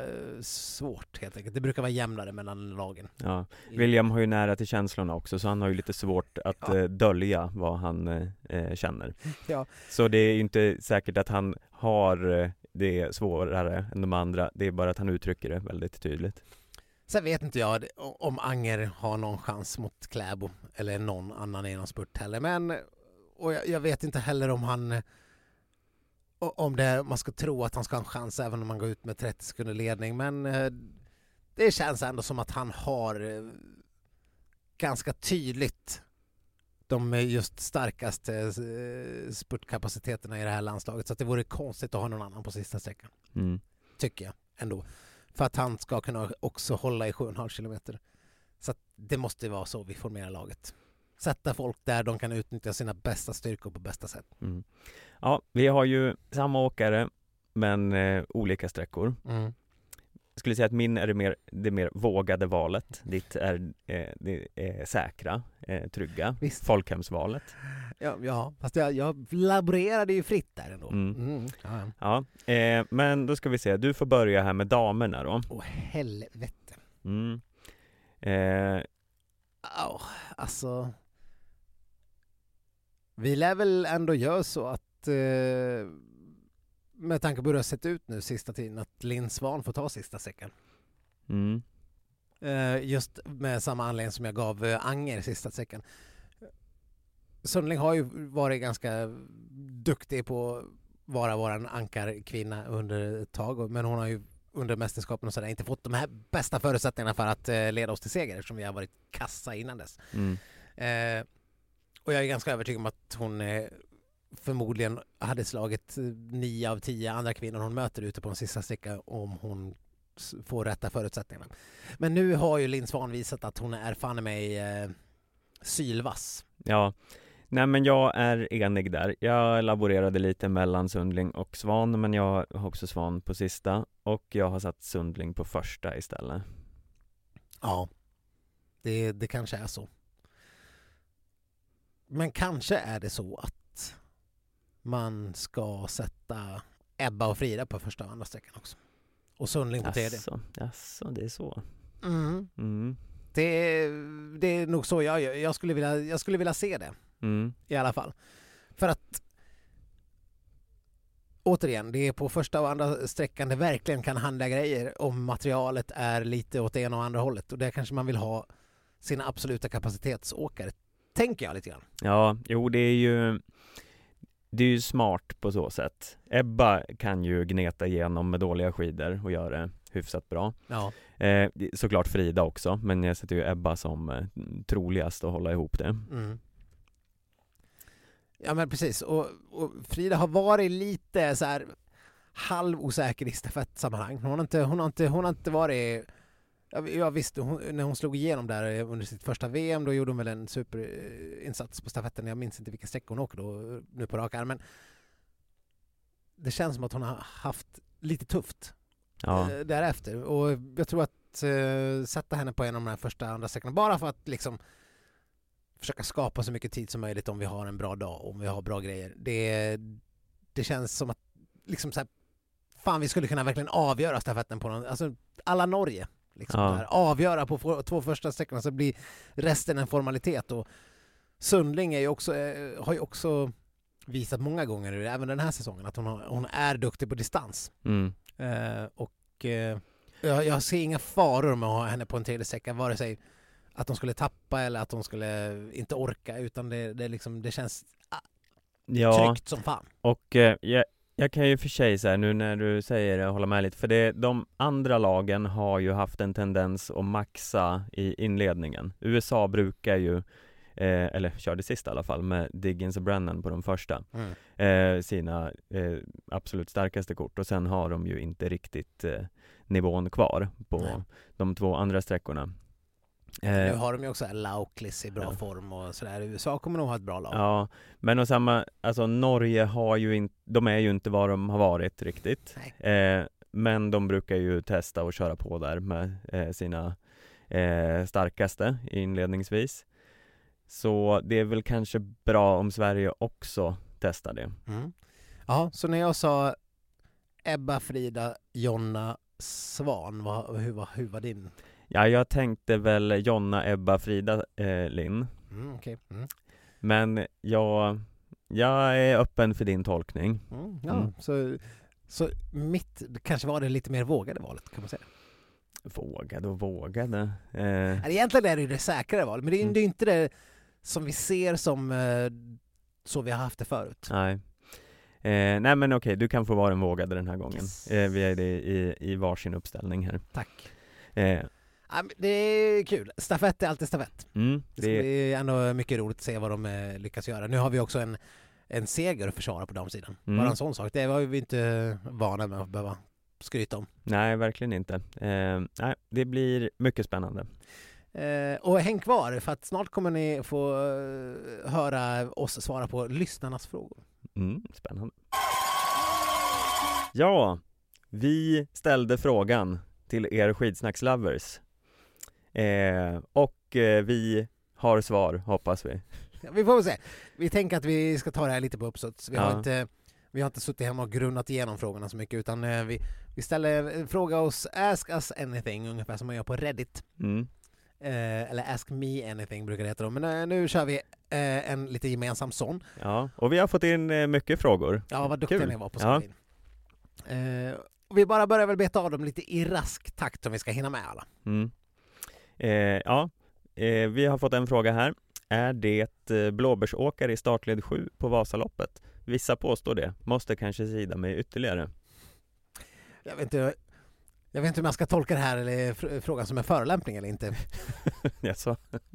eh, svårt helt enkelt. Det brukar vara jämnare mellan lagen. ja. William har ju nära till känslorna också så han har ju lite svårt att Ja. eh, dölja vad han eh, eh, känner. Ja. Så det är ju inte säkert att han har eh, det svårare än de andra, det är bara att han uttrycker det väldigt tydligt. Sen vet inte jag om Anger har någon chans mot Kläbo eller någon annan i någon spurt heller. Men och jag, jag vet inte heller om han om det, man ska tro att han ska ha en chans även om man går ut med 30 sekunder ledning. Men eh, det känns ändå som att han har eh, ganska tydligt de just starkaste eh, spurtkapaciteterna i det här landslaget så det vore konstigt att ha någon annan på sista sträckan, Mm. tycker jag ändå. För att han ska kunna också hålla i 7,5 kilometer. Så det måste vara så vi formerar laget. Sätta folk där de kan utnyttja sina bästa styrkor på bästa sätt. Mm. Ja, vi har ju samma åkare men eh, olika sträckor. Mm. Skulle säga att min är det mer, det mer vågade valet. Ditt är eh, det är säkra, eh, trygga, Visst. folkhemsvalet. Ja, ja, fast jag, jag laborerade ju fritt där ändå. Mm. Mm. Ja, ja. Ja, eh, men då ska vi se, du får börja här med damerna då. Åh helvete. Mm. Eh, Au, alltså... Vi lär väl ändå göra så att eh, med tanke på hur det har sett ut nu sista tiden att Linn Svan får ta sista säcken. mm, Eh, just med samma anledning som jag gav eh, Anger sista säcken. Sundling har ju varit ganska duktig på att vara våran ankarkvinna under ett tag men hon har ju under mästerskapen och sådär inte fått de här bästa förutsättningarna för att eh, leda oss till seger eftersom vi har varit kassa innan dess. mm, Eh, och jag är ganska övertygad om att hon eh, förmodligen hade slagit eh, nio av tio andra kvinnor hon möter ute på en sista sträcka om hon får rätta förutsättningarna. Men nu har ju Linn Svan visat att hon är fan i mig eh, sylvass. ja. Nej men jag är enig där. Jag laborerade lite mellan Sundling och Svan men jag har också Svan på sista och jag har satt Sundling på första istället. Ja, det, det kanske är så. Men kanske är det så att man ska sätta Ebba och Frida på första och andra sträckan också. Och Sundling på tredje. Jaså, jaså, det är så. Mm. Mm, Det, är- det är nog så jag gör. Jag skulle, vilja, jag skulle vilja se det mm, i alla fall. För att återigen, det är på första och andra sträckan det verkligen kan handla grejer om materialet är lite åt det ena och andra hållet och där kanske man vill ha sina absoluta kapacitetsåkare, tänker jag lite grann. Ja, jo det är ju Det är ju smart på så sätt Ebba kan ju gneta igenom med dåliga skidor och göra det hyfsat bra Ja. eh, Såklart Frida också, men jag sätter ju Ebba som eh, troligast att hålla ihop det Mm. Ja men precis, och, och Frida har varit lite så här halvosäker i stafettsammanhang. Hon har inte, hon har inte, hon har inte varit Ja, visst, hon, när hon slog igenom där under sitt första VM då gjorde hon väl en superinsats på stafetten. Jag minns inte vilken sträcka hon åker då nu på rak arm. Men det känns som att hon har haft lite tufft Ja, eh, därefter. Och jag tror att eh, sätta henne på en av de här första andra sträckorna bara för att liksom försöka skapa så mycket tid som möjligt om vi har en bra dag, om vi har bra grejer. Det, det känns som att liksom så här, fan vi skulle kunna verkligen avgöra stafetten på någon, alltså alla Norge. Liksom, Ja. avgöra på få- två första sträckorna så blir resten en formalitet. Och Sundling är ju också, eh, har ju också visat många gånger, även den här säsongen, att hon, har, hon är duktig på distans. mm, Eh, och eh, jag, jag ser inga faror med att ha henne på en tredje sträcka, vare sig att hon skulle tappa eller att hon skulle inte orka, utan det, det, liksom, det känns ja tryggt som fan. och eh, jag, jag kan ju för sig så här, nu när du säger det, hålla med lite, för det, de andra lagen har ju haft en tendens att maxa i inledningen USA brukar ju Eh, eller körde sist i alla fall med Diggins och Brennan på de första eh, sina eh, absolut starkaste kort och sen har de ju inte riktigt eh, nivån kvar på Nej. de två andra sträckorna. Nu Eh, har de ju också Lauklis i bra ja. form och sådär. USA kommer nog ha ett bra lag. ja, men och samma, alltså Norge har ju inte, de är ju inte vad de har varit riktigt. Eh, men de brukar ju testa och köra på där med eh, sina eh, starkaste inledningsvis. Så det är väl kanske bra om Sverige också testar det. Mm. Ja, så när jag sa Ebba, Frida, Jonna, Svan, vad, hur, var, hur var din? Ja, jag tänkte väl Jonna, Ebba, Frida, eh, Linn. Mm, okej. mm. Men jag, jag är öppen för din tolkning. Mm, ja, Mm. Så, så mitt kanske var det lite mer vågade valet kan man säga. Vågade och vågade. Eh, Egentligen är det ju det säkrare valet, men det är, Mm. det är inte det som vi ser som eh, så vi har haft det förut. nej. Eh, nej men okej, du kan få vara den vågade den här gången. Yes. Eh, vi är det i, i varsin uppställning här. Tack. Eh, Ja, det är kul. Stafett är alltid stafett. Mm, Det det, bli ändå mycket roligt att se vad de eh, lyckas göra. Nu har vi också en, en seger att försvara på damsidan. Mm. Bara en sån sak. Det var vi inte vana med att behöva skryta om. nej, verkligen inte. Eh, nej, det blir mycket spännande. Eh, och häng kvar för att snart kommer ni få eh, höra oss svara på lyssnarnas frågor. Mm, spännande. Ja, vi ställde frågan till er skidsnackslovers. Eh, och eh, vi har svar, hoppas vi. Ja, vi får väl se. Vi tänker att vi ska ta det här lite på uppstuds. Vi, har, Ja. inte, vi har inte suttit hemma och grunnat igenom frågorna så mycket utan eh, vi, vi ställer en fråga oss Ask us anything ungefär som man gör på Reddit. Mm. Eh, eller Ask me anything brukar det heta då. Men eh, nu kör vi eh, en lite gemensam sån. Ja, och vi har fått in eh, mycket frågor. Ja, vad duktiga Kul. ni var på Ja. att eh, och Vi bara börjar väl beta av dem lite i rask takt om vi ska hinna med alla. Mm. Eh, ja, eh, vi har fått en fråga här. Är det eh, blåbärsåkare i startled 7 på Vasaloppet? Vissa påstår det. Måste kanske sida mig ytterligare. Jag vet inte, jag vet inte om jag ska tolka det här eller fr- frågan som en förolämpning eller inte. Jaså?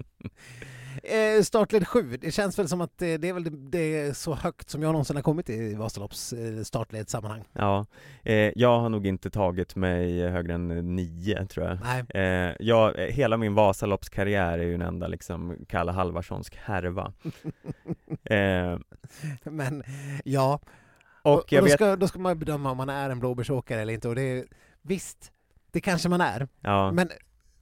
Eh, startled 7, det känns väl som att eh, det är väl det, är så högt som jag någonsin har kommit i Vasalopps eh, startledssammanhang. Ja, eh, jag har nog inte tagit mig högre än nio tror jag. Nej, Eh, jag, hela min Vasaloppskarriär är ju en enda liksom Kalle Halvarssonsk härva. eh, men ja. och jag då, vet, ska, då ska man bedöma om man är en blåbärsåkare eller inte och det är, visst, det kanske man är. ja, Men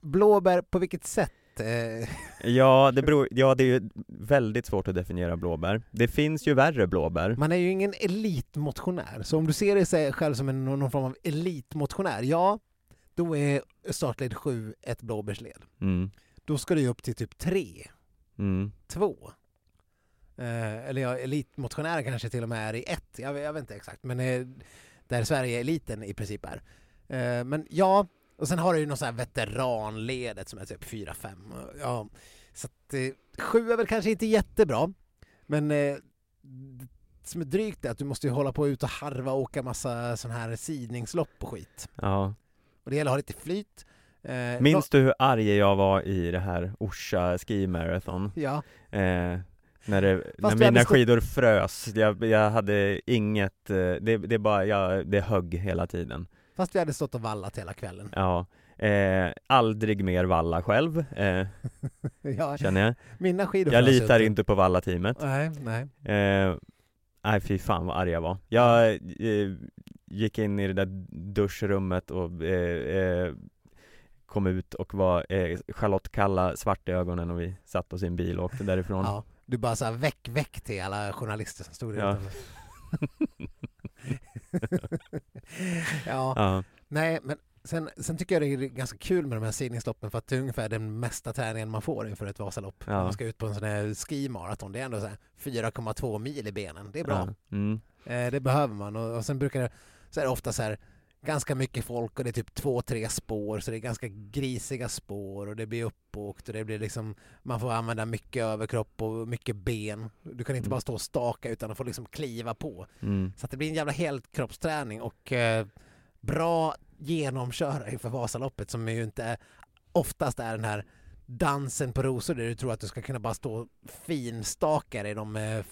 blåbär, på vilket sätt? Eh, ja, det beror, ja, det är ju väldigt svårt att definiera blåbär. Det finns ju värre blåbär. man är ju ingen elitmotionär, så om du ser dig själv som en, någon form av elitmotionär, ja, då är startled 7 ett blåbärsled. Mm, Då ska du upp till typ 3, mm, 2. Eh, eller ja, elitmotionärer kanske till och med är i ett, jag, jag vet inte exakt, men eh, där Sverige eliten i princip är. Eh, men ja, och sen har du ju något sånt här veteranledet som är typ 4-5. Ja, så att eh, sju är väl kanske inte jättebra, men eh, det som är drygt är att du måste ju hålla på ut och harva och åka massa sån här sidningslopp och skit. ja. Och det gäller att ha lite flyt. Eh, Minns du hur arg jag var i det här Orsa Ski Marathon? Ja, Eh, när, det, när mina stått- skidor frös, jag, jag hade inget, eh, det, det bara, jag, det högg hela tiden. Fast vi hade stått och vallat hela kvällen. Ja, eh, aldrig mer valla själv, eh, Ja, känner jag. mina skidor Jag litar ut. inte på valla-teamet. Nej, nej. Eh, nej fy fan vad arg jag var. Jag eh, gick in i det där duschrummet och eh, eh, kom ut och var eh, Charlotte Kalla svart i ögonen och vi satt oss i en bil och åkte därifrån. Ja, du bara såhär väck, väck till alla journalister som stod där Ja. ja, Ja, nej men sen, sen tycker jag det är ganska kul med de här sidningsloppen för att det är ungefär den mesta träningen man får inför ett Vasalopp. Ja. När man ska ut på en sån här skimaraton. Det är ändå så här 4,2 mil i benen. Det är bra. ja, mm, Eh, det behöver man och, och sen brukar det, så är det ofta så här ganska mycket folk och det är typ två, tre spår så det är ganska grisiga spår och det blir uppåkt och det blir liksom man får använda mycket överkropp och mycket ben. Du kan inte Mm. bara stå och staka utan att få liksom kliva på. mm, Så det blir en jävla helkroppsträning och eh, bra genomköra inför Vasaloppet som ju inte oftast är den här dansen på rosor där du tror att du ska kunna bara stå finstaka dig de, eh,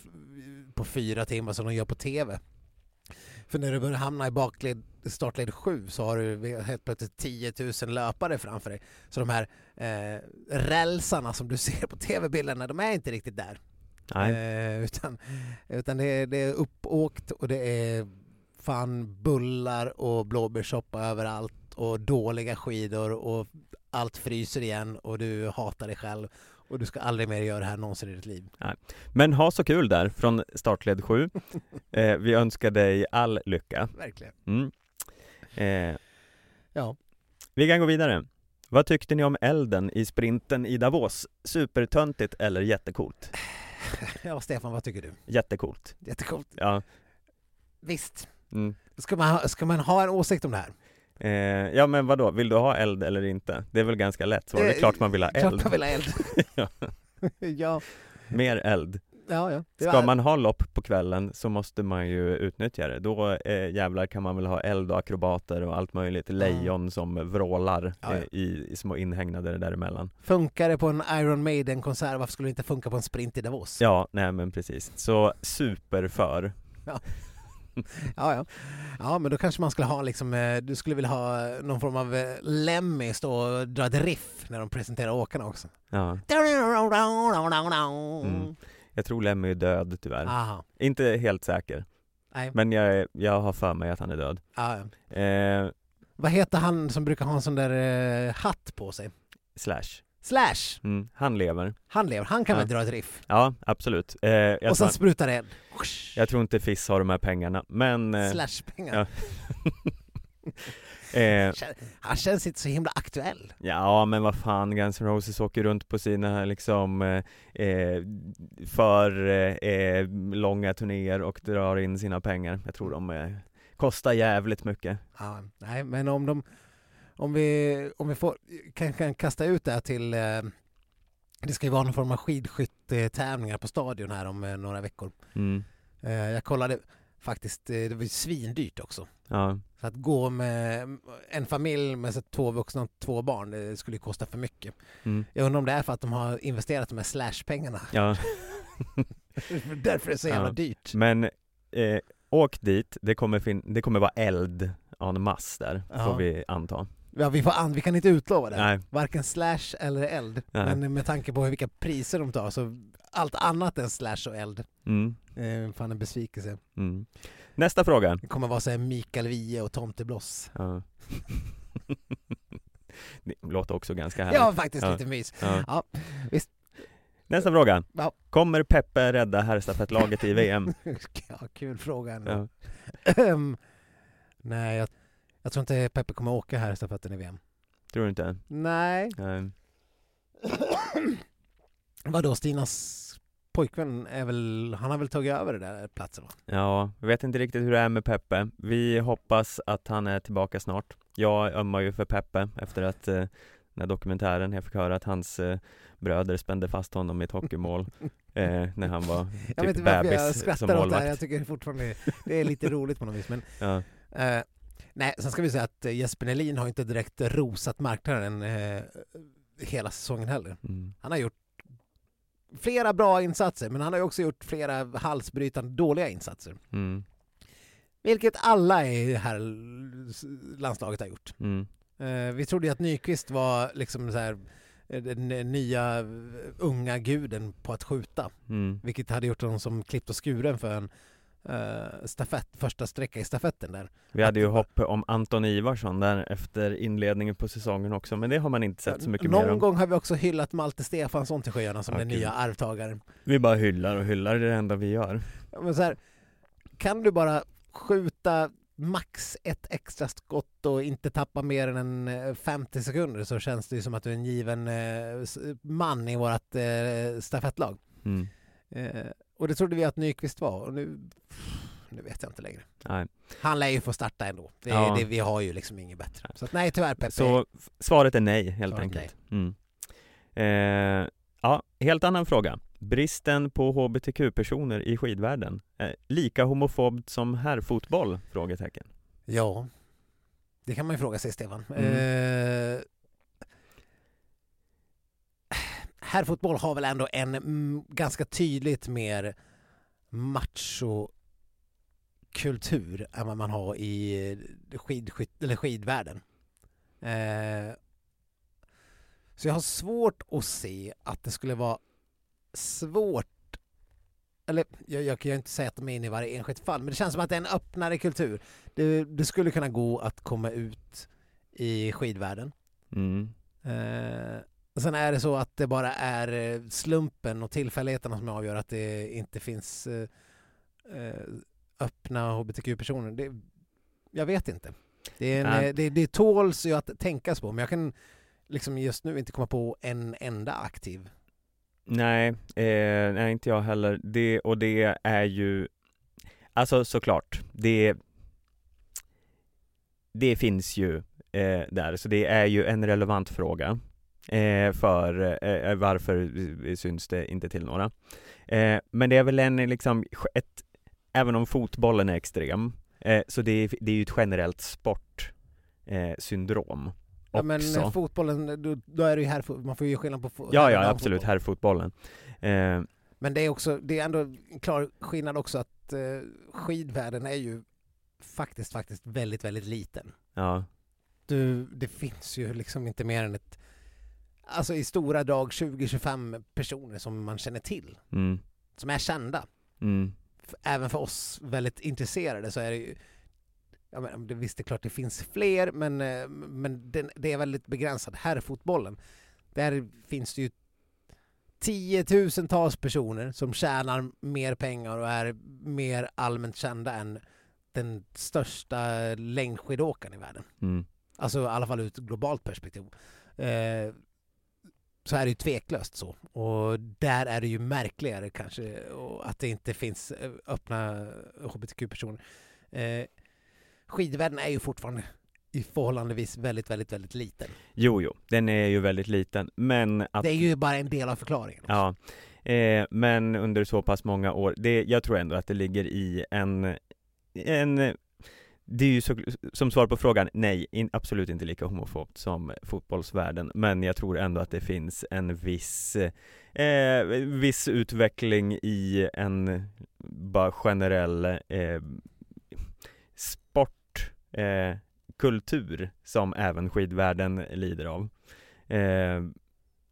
på fyra timmar som de gör på TV. För när du börjar hamna i bakled, startled 7 så har du helt plötsligt 10 000 löpare framför dig. Så de här eh, rälsarna som du ser på TV-bilderna, de är inte riktigt där. nej, Eh, utan utan det, är, det är uppåkt och det är fan bullar och blåbärssoppa överallt och dåliga skidor och allt fryser igen och du hatar dig själv och du ska aldrig mer göra det här någonsin i ditt liv. Men ha så kul där från startled 7. Eh, vi önskar dig all lycka. Verkligen. Mm. Eh, Ja. vi kan gå vidare. Vad tyckte ni om elden i sprinten i Davos? Supertöntigt eller jättecoolt? ja, Stefan, vad tycker du? Jättecoolt. Jättecoolt. Ja. Visst. Mm. Ska man, ha- ska man ha en åsikt om det här? Eh, ja men vadå, vill du ha eld eller inte? Det är väl ganska lätt svar, det är Eh, klart man vill ha Klart eld. man vill ha eld. Ja. ja. Mer eld. Ja, ja. Ska var- man ha lopp på kvällen så måste man ju utnyttja det. Då eh, jävlar kan man väl ha eld och akrobater och allt möjligt. Lejon som vrålar ja. eh, i, i små inhägnader däremellan. Funkar det på en Iron Maiden-konsert, varför skulle det inte funka på en sprint i Davos? Ja, nej men precis. Så super för. Ja, ja. Ja, men då kanske man skulle ha liksom, eh, du skulle vilja ha någon form av eh, Lemmy stå och dra ett riff när de presenterar åkarna också. Ja. Mm. Jag tror Lemmy är död tyvärr. Aha. Inte helt säker, Nej. men jag, jag har för mig att han är död. Ja, ja. Eh, Vad heter han som brukar ha en sån där eh, hatt på sig? slash. Slash! Mm, han lever. Han lever, han kan Ja. väl dra ett riff? Ja, absolut. Eh, och sen tror, sprutar det jag tror inte Fiss har de här pengarna, men... Eh, Slashpengar. ja. eh, Han känns inte så himla aktuell. Ja men vad fan, Guns N' Roses åker runt på sina liksom eh, eh, för eh, eh, långa turnéer och drar in sina pengar. Jag tror de eh, kostar jävligt mycket. Ja, nej, men om de om vi, om vi får, kan, kan kasta ut det här till eh, det ska ju vara någon form av skidskyttetävlingar på stadion här om eh, några veckor. Mm. Eh, jag kollade faktiskt, eh, det var ju svindyrt också. Ja, Så att gå med en familj med så två vuxna och två barn, det skulle ju kosta för mycket. mm. Jag undrar om det är för att de har investerat de här slashpengarna. ja. Därför är det så jävla Ja. dyrt. men eh, åk dit, det kommer, fin- det kommer vara eld en masse där, Ja. får vi anta. Ja, vi, får an, vi kan inte utlova det. Nej. Varken slash eller eld. Nej. Men med tanke på vilka priser de tar så allt annat än slash och eld. Mm. Eh, fan en besvikelse. Mm. Nästa fråga. Det kommer vara så här Mikael Wiehe och Tomtebloss. Ja. det låter också ganska härligt. Ja, faktiskt Ja. lite mys. Ja. Ja, visst. Nästa fråga. Ja. Kommer Peppe rädda herrstafettlaget i VM? ja, kul fråga ändå. Ehm, Nej, jag, jag tror inte Peppe kommer åka här stafetten i VM. Tror du inte? Nej. Nej. Vadå, Stinas pojkvän är väl, han har väl tagit över det där platsen va? Ja, jag vet inte riktigt hur det är med Peppe. Vi hoppas att han är tillbaka snart. Jag ömmar ju för Peppe efter att eh, den här dokumentären, jag fick höra att hans eh, bröder spände fast honom i ett hockeymål eh, när han var Jag vet typ inte varför jag bebis som skrattar åt det här, målvakt. jag tycker fortfarande det är lite roligt på något vis. Men, Ja. eh, nej, sen ska vi säga att eh, Jesper Nelin har inte direkt rosat marknaden eh, hela säsongen heller. Mm. Han har gjort flera bra insatser, men han har ju också gjort flera halsbrytande dåliga insatser. Mm. Vilket alla i det här landslaget har gjort. Mm. Eh, vi trodde ju att Nyqvist var liksom så här, eh, den nya eh, unga guden på att skjuta. Mm. Vilket hade gjort honom som klippt och skuren för en uh, stafett, första sträcka i stafetten där. Vi hade ju hopp om Anton Ivarsson där efter inledningen på säsongen också, men det har man inte sett så mycket Någon mer om. gång har vi också hyllat Malte Stefansson till sjöarna som Ja, den nya arvtagaren. Vi bara hyllar och hyllar, det är det enda vi gör. Ja, Men så här, kan du bara skjuta max ett extra skott och inte tappa mer än en eh, 50 sekunder så känns det ju som att du är en given eh, man i vårt eh, stafettlag. Mm. Och det trodde vi att Nyqvist var och nu, nu vet jag inte längre. Nej. Han lär ju få starta ändå. Det, Ja. det, vi har ju liksom inget bättre. Så att nej tyvärr Peppe. Så svaret är nej, helt Svaret enkelt. Mm. Eh, ja, helt annan fråga. Bristen på HBTQ-personer i skidvärlden, eh, lika homofobt som herrfotboll? Frågetecken. Ja, det kan man ju fråga sig Stefan. Mm. Eh, herrfotboll har väl ändå en mm, ganska tydligt mer macho kultur än vad man har i skidskytt, eller skidvärlden. Eh, så jag har svårt att se att det skulle vara svårt eller jag, jag kan ju inte säga att de är inne i varje enskilt fall, men det känns som att det är en öppnare kultur. Det, det skulle kunna gå att komma ut i skidvärlden. Mm. Eh, sen är det så att det bara är eh, slumpen och tillfälligheterna som avgör att det inte finns eh, eh, öppna hbtq-personer. Det, jag vet inte. Det, är en, det, det tåls ju att tänkas på, men jag kan liksom just nu inte komma på en enda aktiv. Nej, eh, nej inte jag heller. Det, och det är ju, alltså såklart, det, det finns ju eh, där, så det är ju en relevant fråga. Eh, för eh, varför syns det inte till några. Eh, men det är väl en liksom, ett, även om fotbollen är extrem, eh, så det är, det är ju ett generellt sportsyndrom. Eh, ja men fotbollen, då, då, är det ju här, man får ju skillnad på Ja ja absolut, herrfotbollen. Eh, men det är också, det är ändå en klar skillnad också att eh, skidvärlden är ju faktiskt, faktiskt väldigt, väldigt liten. Ja. Du, det finns ju liksom inte mer än ett, alltså i stora drag 20-25 personer som man känner till. Mm. Som är kända. Mm. Även för oss väldigt intresserade så är det ju Ja, men, det visst, det är klart det finns fler, men, eh, men det, det är väldigt begränsat. Herrfotbollen, där finns det ju tiotusentals personer som tjänar mer pengar och är mer allmänt kända än den största längdskidåkaren i världen. Mm. Alltså i alla fall ur ett globalt perspektiv. Eh, så är det ju tveklöst så. Och där är det ju märkligare kanske att det inte finns eh, öppna hbtq-personer. Eh, skidvärlden är ju fortfarande i förhållandevis väldigt, väldigt, väldigt liten. Jo, jo, den är ju väldigt liten, men att... Det är ju bara en del av förklaringen. Också. Ja, eh, men under så pass många år, det, jag tror ändå att det ligger i en, en det är ju så, som svar på frågan, nej, in, absolut inte lika homofobt som fotbollsvärlden, men jag tror ändå att det finns en viss, eh, viss utveckling i en bara generell eh, sportkultur eh, som även skidvärlden lider av. Eh,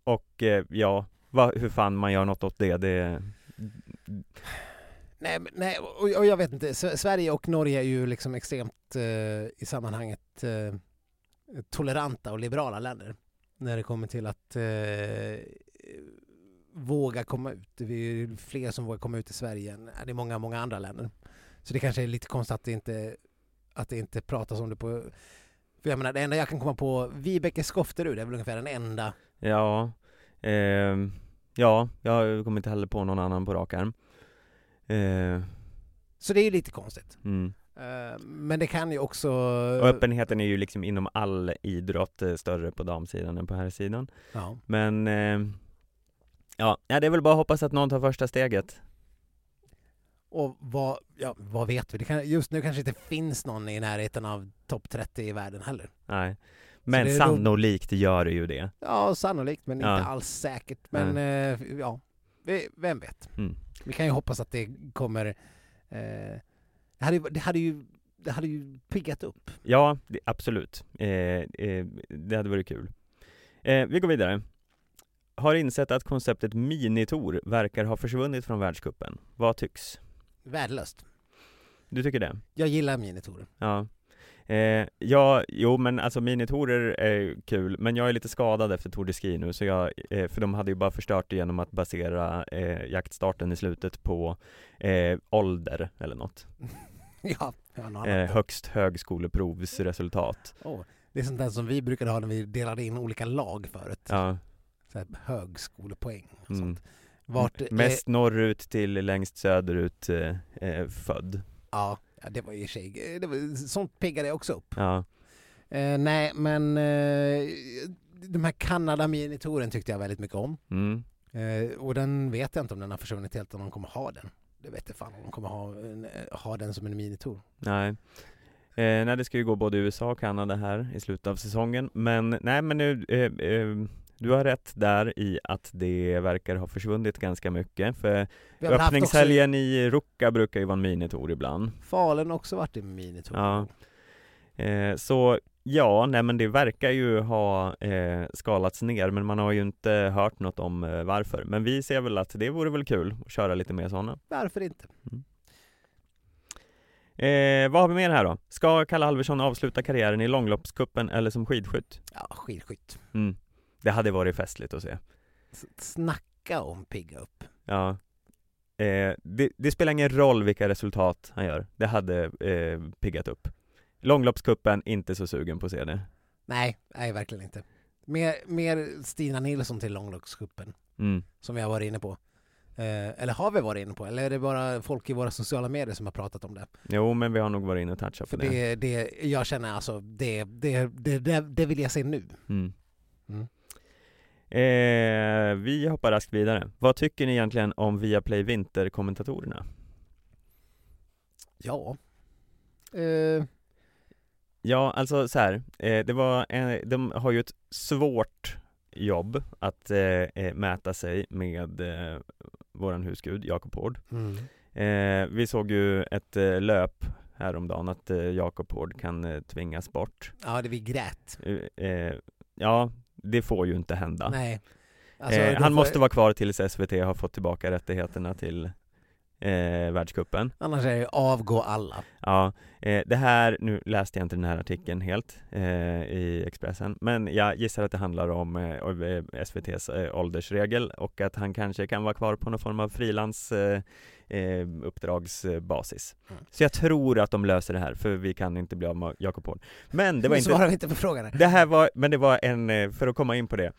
och eh, ja, va, hur fan man gör något åt det, det Nej, nej och, och jag vet inte, Sverige och Norge är ju liksom extremt eh, i sammanhanget eh, toleranta och liberala länder när det kommer till att eh, våga komma ut. Det är fler som vågar komma ut i Sverige än i många, många andra länder. Så det kanske är lite konstigt att det inte att det inte pratas om det på... För jag menar, det enda jag kan komma på, Vibeke Skofterud är väl ungefär den enda... Ja, eh, ja, jag kommer inte heller på någon annan på rak arm. Eh. Så det är ju lite konstigt. Mm. Eh, men det kan ju också... Och öppenheten är ju liksom inom all idrott eh, större på damsidan än på herrsidan. Ja. Men, ja, det är väl bara att hoppas att någon tar första steget. Och vad, ja, vad vet vi? Det kan, just nu kanske inte finns någon i närheten av topp 30 i världen heller. Nej. Men sannolikt gör det ju det. Ja, sannolikt, men ja. inte alls säkert. Men ja, vem vet? Mm. Vi kan ju hoppas att det kommer... Eh, det, hade, det, hade ju, det hade ju piggat upp. Ja, det, absolut. Eh, eh, det hade varit kul. Eh, vi går vidare. Har insett att konceptet minitour verkar ha försvunnit från världskuppen. Vad tycks? Värdelöst. Du tycker det? Jag gillar minitorer. Ja. Eh, ja, jo men alltså minitorer är kul, men jag är lite skadad efter Tour de Ski nu, så jag, eh, för de hade ju bara förstört det genom att basera eh, jaktstarten i slutet på eh, ålder eller något. ja, eh, högst högskoleprovsresultat. Oh, det är sånt där som vi brukade ha när vi delade in olika lag förut. Ja. Så här, högskolepoäng och mm. sånt. Vart, Mest norrut till längst söderut eh, eh, född. Ja, ja, det var ju sig, det var, sånt piggade jag också upp. Ja. Eh, nej, men eh, de här Kanada minitouren tyckte jag väldigt mycket om. Mm. Eh, och den vet jag inte om den har försvunnit helt, om de kommer ha den. Det vet jag fan om de kommer ha, ha den som en minitour. Nej. Eh, nej, det ska ju gå både USA och Kanada här i slutet av säsongen, men nej men nu eh, eh, du har rätt där i att det verkar ha försvunnit ganska mycket, för öppningshelgen i Ruka brukar ju vara en minitour ibland. Falun också varit en minitour. Ja. Eh, så ja, nej men det verkar ju ha eh, skalats ner, men man har ju inte hört något om eh, varför. Men vi ser väl att det vore väl kul att köra lite mer sådana. Varför inte? Mm. Eh, vad har vi mer här då? Ska Kalle Alversson avsluta karriären i långloppskuppen eller som skidskytt? Ja, skidskytt. Mm. Det hade varit festligt att se. Snacka om pigga upp. Ja. Eh, det, det, spelar ingen roll vilka resultat han gör. Det hade eh, piggat upp. Långloppskuppen, inte så sugen på att se det. Nej, nej verkligen inte. Mer, mer Stina Nilsson till långloppskuppen, mm. som vi har varit inne på. Eh, eller har vi varit inne på? Eller är det bara folk i våra sociala medier som har pratat om det? Jo, men vi har nog varit inne och touchat på det. det. det. Jag känner alltså, det, det, det, det vill jag se nu. Mm. Mm. Eh, vi hoppar raskt vidare. Vad tycker ni egentligen om Viaplay Vinterkommentatorerna? Ja. Eh, Ja, alltså så här, eh, det var en, de har ju ett svårt jobb att eh, eh, mäta sig med eh, våran husgud Jakob Hård. mm. Eh, vi såg ju ett eh, löp häromdagen att eh, Jakob Hård kan eh, tvingas bort. Ja, det vi grät. Eh, eh, ja, det får ju inte hända. Nej. Alltså, eh, han får- måste vara kvar tills SVT har fått tillbaka rättigheterna till eh, världscupen. Annars är det avgå alla. Ja, eh, det här, nu läste jag inte den här artikeln helt eh, i Expressen, men jag gissar att det handlar om eh, eh, SVTs eh, åldersregel och att han kanske kan vara kvar på någon form av frilans eh, uppdragsbasis. Mm. Så jag tror att de löser det här, för vi kan inte bli av med Jakob Hård. Men det var inte, svarar inte på frågan. här. det här var, men det var en, eh, för att komma in på det,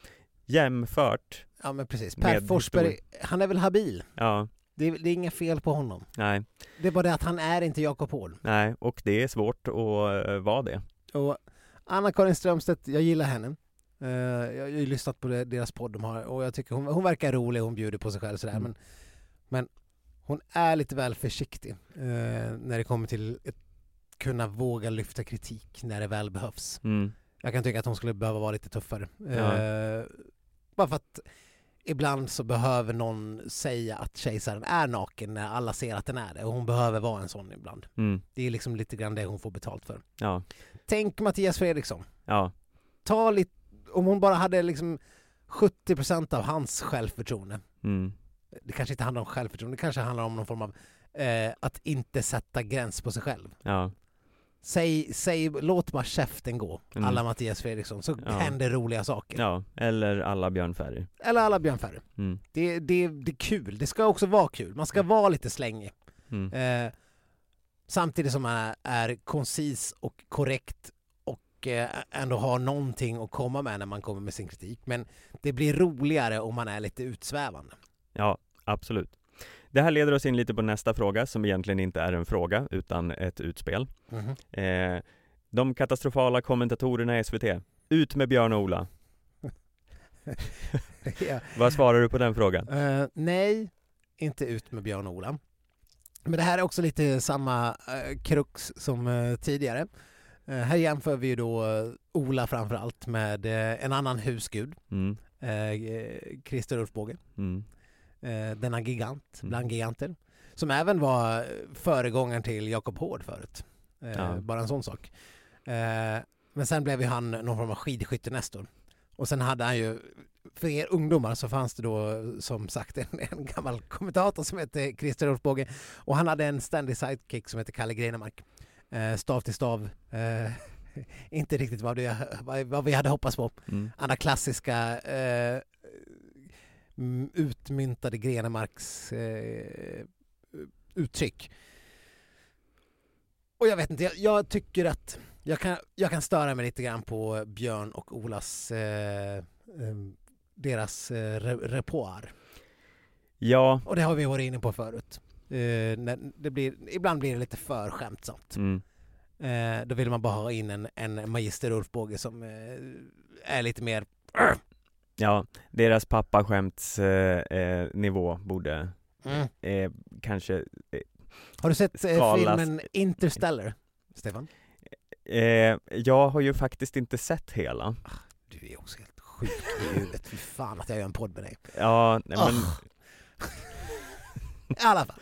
jämfört, Ja men precis. Per Forsberg, han är väl habil? ja, Det är, det är inga fel på honom. nej, Det är bara det att han är inte Jakob Hård. nej, och det är svårt att eh, vara det. Och Anna-Karin Strömstedt, jag gillar henne. Eh, jag har ju lyssnat på deras podd de har och jag tycker hon, hon verkar rolig, hon bjuder på sig själv sådär Mm. men, men hon är lite väl försiktig eh, när det kommer till att kunna våga lyfta kritik när det väl behövs. Mm. Jag kan tycka att hon skulle behöva vara lite tuffare. Ja. Eh, bara för att ibland så behöver någon säga att kejsaren är naken när alla ser att den är det och hon behöver vara en sån ibland. Mm. Det är liksom lite grann det hon får betalt för. Ja, Tänk Mattias Fredriksson. ja, Ta lite, om hon bara hade liksom 70% av hans självförtroende. mm. Det kanske inte handlar om självförtroende, det kanske handlar om någon form av eh, att inte sätta gräns på sig själv. ja, Säg, säg låt bara käften gå, Mm. alla Mattias Fredriksson, så Ja. händer roliga saker. ja, eller alla Björn Ferry. Eller alla Björn Ferry. Mm. Det, det, det är kul, det ska också vara kul. Man ska vara lite slängig. Mm. Eh, samtidigt som man är, är koncis och korrekt och eh, ändå har någonting att komma med när man kommer med sin kritik. Men det blir roligare om man är lite utsvävande. Ja, absolut. Det här leder oss in lite på nästa fråga som egentligen inte är en fråga utan ett utspel. Mhm. Eh, de katastrofala kommentatorerna i SVT. Ut med Björn och Ola. ja. Vad svarar du på den frågan? Eh, nej, inte ut med Björn och Ola. Men det här är också lite samma uh, krux som eh, tidigare. Eh, här jämför vi ju då Ola framför allt med en annan husgud, Mm. uh, Christer Ulfbåge. Mm. Eh, denna gigant Mm. bland giganter. Som även var föregångaren till Jakob Hård förut. Eh, Ja. Bara en sån sak. Eh, men sen blev ju han någon form av skidskyttenestor. Och sen hade han ju, för er ungdomar så fanns det då som sagt en, en gammal kommentator som hette Christer Ulfbåge och han hade en ständig sidekick som hette Kalle Grenemark. Eh, stav till stav. Eh, inte riktigt vad, det, vad, vad vi hade hoppats på Mm. andra klassiska eh, utmyntade Grenemarks eh, uttryck. Och jag vet inte, jag, jag tycker att jag kan, jag kan störa mig lite grann på Björn och Olas eh, eh, deras eh, re, repertoar. Ja, Och det har vi varit inne på förut. Eh, det blir, ibland blir det lite för skämtsamt. mm. Eh, då vill man bara ha in en, en magister Ulf Båge som eh, är lite mer ja, deras pappaskämtsnivå eh, nivå borde mm. eh, kanske Har du sett eh, Skalas. filmen Interstellar, Stefan? eh, Jag har ju faktiskt inte sett hela. Du är också helt sjuk i huvudet. Fy fan att jag gör en podd med dig. Ja, nej, men Ah. I alla fall.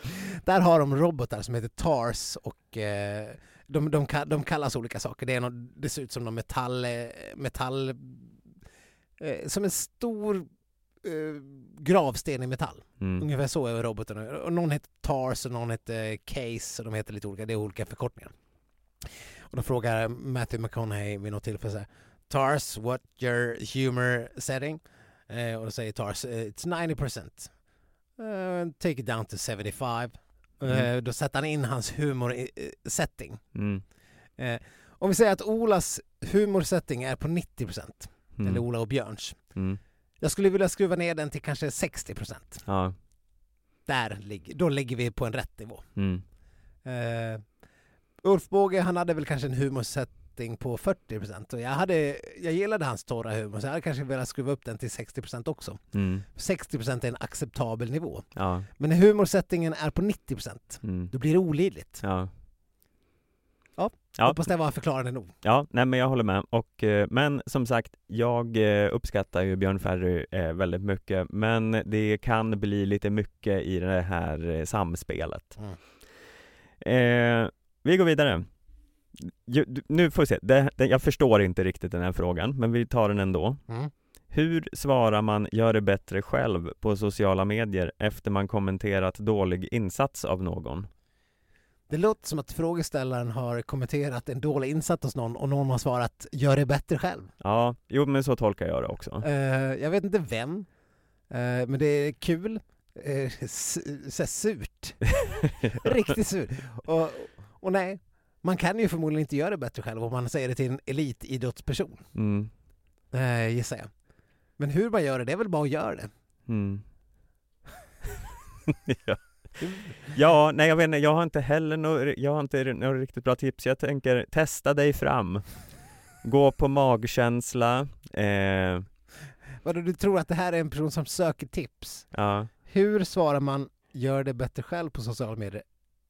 Där har de robotar som heter TARS och eh, de, de, de kallas olika saker. Det, är något, det ser ut som någon metall... eh, metall eh, som en stor eh, gravsten i metall. mm. Ungefär så är roboten. Och någon heter TARS och någon heter Case och de heter lite olika. Det är olika förkortningar. Och då frågar Matthew McConaughey vid något tillfälle så här, TARS, what your humor setting? Eh, och då säger TARS, eh, it's 90%. Uh, take it down to 75. Eh, Mm. Då sätter han in hans humor i, eh, setting. Mm. Eh, om vi säger att Olas humorsetting är på 90%, Mm. eller Ola och Björns. Mm. Jag skulle vilja skruva ner den till kanske 60%. Ja, Där då ligger vi på en rätt nivå. mm. Uh, Ulf Båge, han hade väl kanske en humorsätt humorsättning på 40% och jag, hade, jag gillade hans torra humor så jag hade kanske velat skruva upp den till 60% också. Mm. 60% är en acceptabel nivå. Ja. Men när humorsättningen är på 90% Mm. då blir det olidligt. Ja. Ja. Ja. Hoppas det var förklarande nog. Ja, nej men jag håller med. Och, eh, men som sagt, jag eh, uppskattar ju Björn Ferry eh, väldigt mycket, men det kan bli lite mycket i det här samspelet. Mm. Eh, vi går vidare. Nu får vi se, det, det, jag förstår inte riktigt den här frågan, men vi tar den ändå. Mm. Hur svarar man gör det bättre själv på sociala medier efter man kommenterat dålig insats av någon? Det låter som att frågeställaren har kommenterat en dålig insats hos någon och någon har svarat gör det bättre själv. Ja, jo men så tolkar jag det också. Eh, jag vet inte vem, eh, men det är kul. Uh, så här surt. Riktigt surt. Och, och nej, man kan ju förmodligen inte göra det bättre själv om man säger det till en elitidrottsperson, Mm. uh, gissar jag. Men hur man gör det, det är väl bara att göra det. Mm. ja. Ja, nej jag vet inte, jag har inte heller något, jag har inte något riktigt bra tips. Jag tänker, testa dig fram. Gå på magkänsla. Eh, Vadå, du tror att det här är en person som söker tips? ja, Hur svarar man gör det bättre själv på sociala medier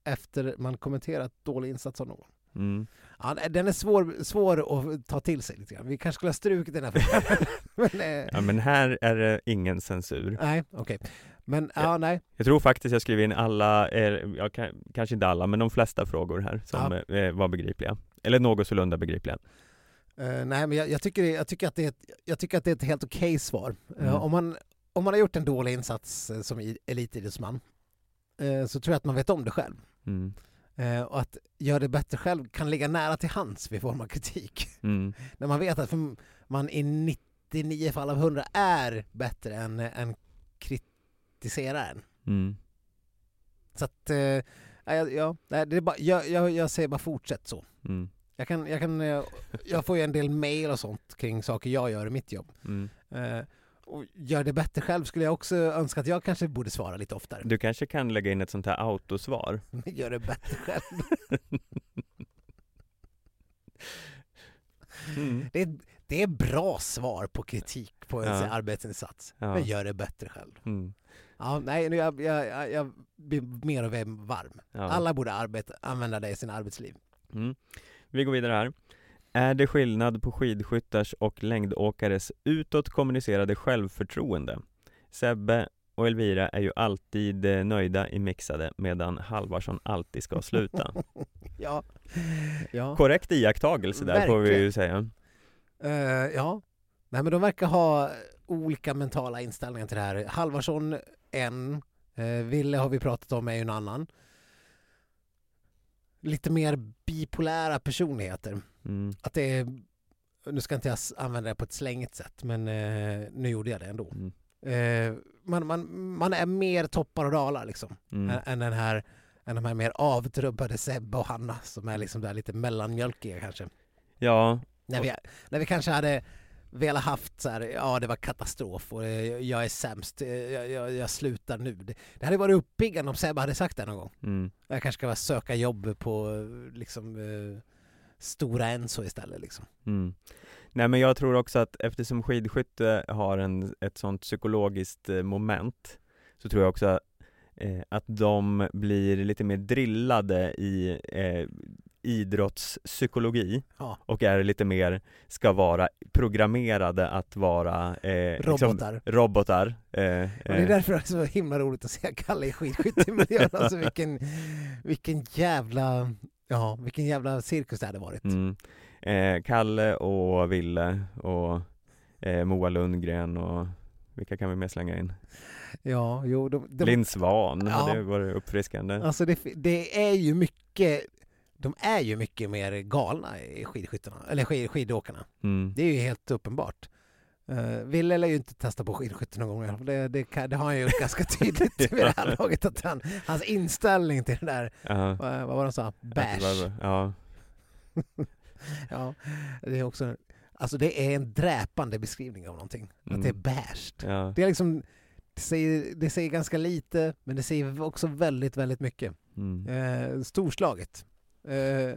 efter man kommenterat dålig insats av någon? mm. Ja, den är svår, svår att ta till sig lite grann. Vi kanske skulle ha strukit den här frågan. men, eh, ja, men här är det ingen censur. Nej, okej. Men ja, nej. Jag tror faktiskt jag skrev in alla, eh, ja, ka- kanske inte alla, men de flesta frågor här som eh, var begripliga. Eller något sålunda begripliga. Eh, nej, men jag, jag, tycker, jag, tycker att det är ett, jag tycker att det är ett helt okej svar. Eh, Mm. om, man, om man har gjort en dålig insats eh, som elitidrottsman eh, så tror jag att man vet om det själv. Mm. Eh, och att göra det bättre själv kan ligga nära till hands vid form av kritik. Mm. När man vet att man i 99 fall av 100 är bättre än, än kritiseraren. Mm. Så att, eh, ja, ja, det är bara, jag, jag, jag säger bara fortsätt så. Mm. Jag, kan, jag, kan, eh, jag får ju en del mail och sånt kring saker jag gör i mitt jobb. Mm. Eh, och gör det bättre själv skulle jag också önska att jag kanske borde svara lite oftare. Du kanske kan lägga in ett sånt här autosvar? Gör det bättre själv. Mm. Det är, det är bra svar på kritik på ens Ja. arbetsinsats. Ja. Men gör det bättre själv. Mm. Ja, nej, jag, jag, jag blir mer och mer varm. Ja. Alla borde arbeta, använda det i sin arbetsliv. Mm. Vi går vidare här. Är det skillnad på skidskyttars och längdåkares utåt kommunicerade självförtroende? Sebbe och Elvira är ju alltid eh, nöjda i mixade medan Halvarsson alltid ska sluta. Ja. ja. Korrekt iakttagelse där får vi ju Verkligen. säga. Eh, ja. Nej, men de verkar ha olika mentala inställningar till det här. Halvarsson en, uh, Ville har vi pratat om är ju en annan. Lite mer bipolära personligheter. Mm. Att det är, nu ska inte jag använda det på ett slängigt sätt, men eh, nu gjorde jag det ändå. Mm. Eh, man, man, man är mer toppar och dalar liksom, Mm. än, än den här än de här mer avtrubbade Sebbe och Hanna som är liksom där lite mellanmjölkiga kanske. Ja, När vi, när vi kanske hade velat haft så här, ja det var katastrof och eh, jag är sämst, eh, jag, jag, jag slutar nu. Det, det hade varit uppiggande om Sebbe hade sagt det någon gång. mm. Jag kanske ska söka jobb på eh, liksom eh, Stora Enso istället liksom. Mm. Nej men jag tror också att eftersom skidskytte har en, ett sånt psykologiskt moment så tror jag också att de blir lite mer drillade i eh, idrottspsykologi Ja. och är lite mer, ska vara programmerade att vara eh, liksom Robotar. robotar. Eh, Och det är eh, därför det är så himla roligt att se Kalle i skidskyttemiljön. Alltså vilken, vilken jävla, ja vilken jävla cirkus det hade varit. mm. eh, Kalle och Ville och eh, Moa Lundgren och vilka kan vi mer slänga in? Ja, jo, de, de, Linn Svan Ja. hade varit uppfriskande. Alltså det, det är ju mycket, de är ju mycket mer galna i skidskyttarna, eller skid, skidåkarna. Mm. Det är ju helt uppenbart. Uh, Ville lär ju inte testa på skidskytte någon gång i alla fall. det, det, kan, det har han ju ganska tydligt vid det här laget. Att han, hans inställning till det där, Ja. vad, vad var det han sa? Bash. Ja. Ja, det är också, alltså det är en dräpande beskrivning av någonting. Att det är Mm. bashed. Ja. Det är liksom, det säger, det säger ganska lite, men det säger också väldigt, väldigt mycket. Mm. Eh, storslaget. Eh,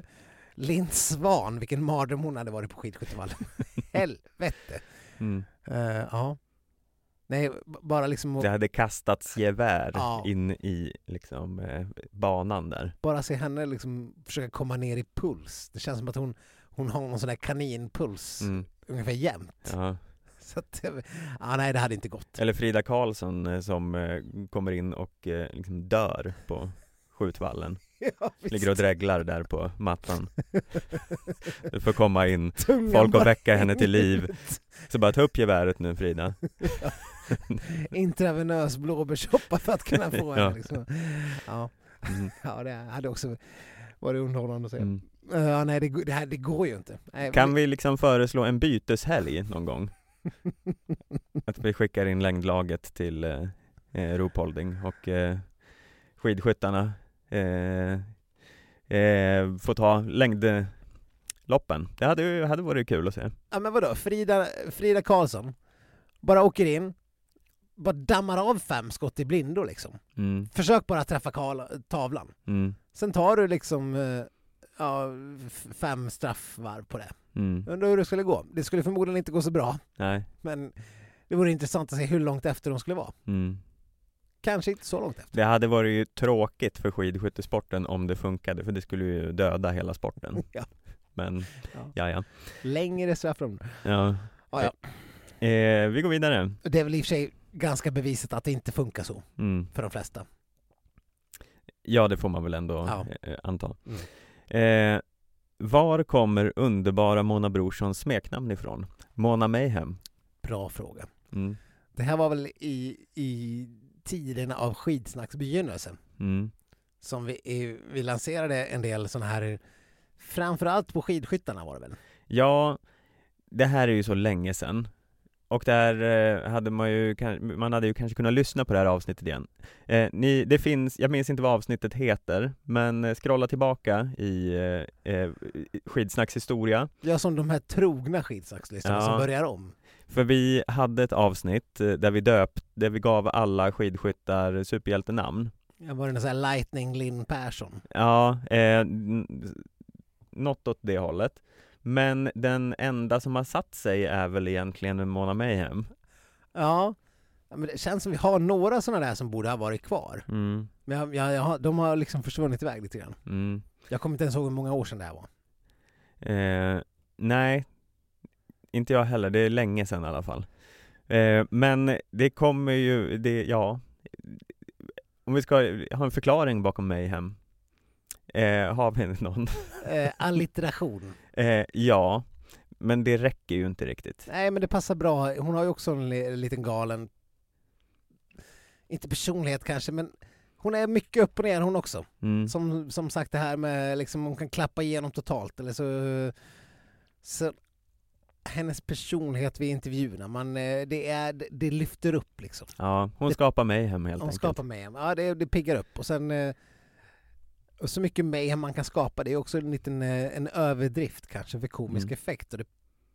Linn Svan, vilken mardröm hon hade varit på skidskyttevallen. Helvete! Mm. Eh, ja. Nej, bara liksom Det hade kastats gevär Ja. in i liksom eh, banan där. bara se henne liksom försöka komma ner i puls. Det känns som att hon, hon har någon sån där kaninpuls Mm. ungefär jämt. Ja. Så att, ja, nej, det hade inte gått. Eller Frida Karlsson eh, som eh, kommer in och eh, liksom dör på skjutvallen. Ja. Ligger och dreglar där på mattan. Du får komma in, Tungan folk och väcka henne till liv. Så bara ta upp geväret nu Frida. Intravenös blåbärssoppa för att kunna få henne. Ja. Liksom. Ja. Mm. ja, det hade också varit underhållande att se. Mm. Ja, nej, det, det, här, det går ju inte. Nej, Kan vi liksom föreslå en byteshelg någon gång? Att vi skickar in längdlaget till eh, eh, Ruhpolding och eh, skidskyttarna eh, eh, får ta längdloppen. Det hade hade varit kul att se. Ja, men vadå, Frida, Frida Karlsson bara åker in, bara dammar av fem skott i blindo liksom. Mm, Försök bara träffa Karl, tavlan. mm, Sen tar du liksom eh, ja, fem straffvarv på det. mm. Undrar hur det skulle gå. Det skulle förmodligen inte gå så bra, Nej. men det vore intressant att se hur långt efter de skulle vara. Mm. Kanske inte så långt efter. Det hade varit ju tråkigt för skidskyttesporten om det funkade, för det skulle ju döda hela sporten. Ja. Men, Ja. ja ja. Längre straffrum. ja. Ja, ja. Eh, vi går vidare. Det är väl i och för sig ganska bevisat att det inte funkar så Mm. för de flesta. Ja, det får man väl ändå Ja. eh, anta. Mm. Eh, var kommer underbara Mona Brorssons smeknamn ifrån? Mona Mayhem? Bra fråga. Mm. Det här var väl i, i tiderna av skidsnacks begynnelse Mm. som vi, vi lanserade en del sådana här, framförallt på skidskyttarna var det väl? Ja, det här är ju så länge sedan. Och där eh, hade man ju, man hade ju kanske kunnat lyssna på det här avsnittet igen. Eh, ni, det finns, jag minns inte vad avsnittet heter, men eh, scrolla tillbaka i eh, eh, Skidsnacks historia. Ja, som de här trogna skidsnackslyssnarna Ja. som börjar om. För vi hade ett avsnitt eh, där vi döpt, där vi gav alla skidskyttar superhjältenamn. Jag var det någon sån här Lightning Linn Persson. Ja, eh, något åt det hållet. Men den enda som har satt sig är väl egentligen Mona Mayhem. Ja, Ja, men det känns som vi har några sådana där som borde ha varit kvar. Mm, Men jag, jag, jag, de har liksom försvunnit iväg lite grann. mm. Jag kommer inte ens ihåg hur många år sedan det här var. Eh, nej, inte jag heller. Det är länge sedan i alla fall. Eh, men det kommer ju, det, ja. Om vi ska ha en förklaring bakom Mayhem. Eh, har vi någon? Eh, allitteration. Eh, ja, men det räcker ju inte riktigt. Nej, men det passar bra. Hon har ju också en li- liten galen, inte personlighet kanske, men hon är mycket upp och ner hon också. Mm. Som, som sagt det här med liksom hon kan klappa igenom totalt eller så, så hennes personlighet vid intervjuerna, man, eh, det, är, det lyfter upp liksom. Ja, hon Det- skapar Mayhem helt Hon enkelt. skapar mayhem. Ja, det, det piggar upp. Och sen eh, och så mycket mayhem man kan skapa, det är också en liten eh, en överdrift kanske för komisk Mm. effekt. Och det,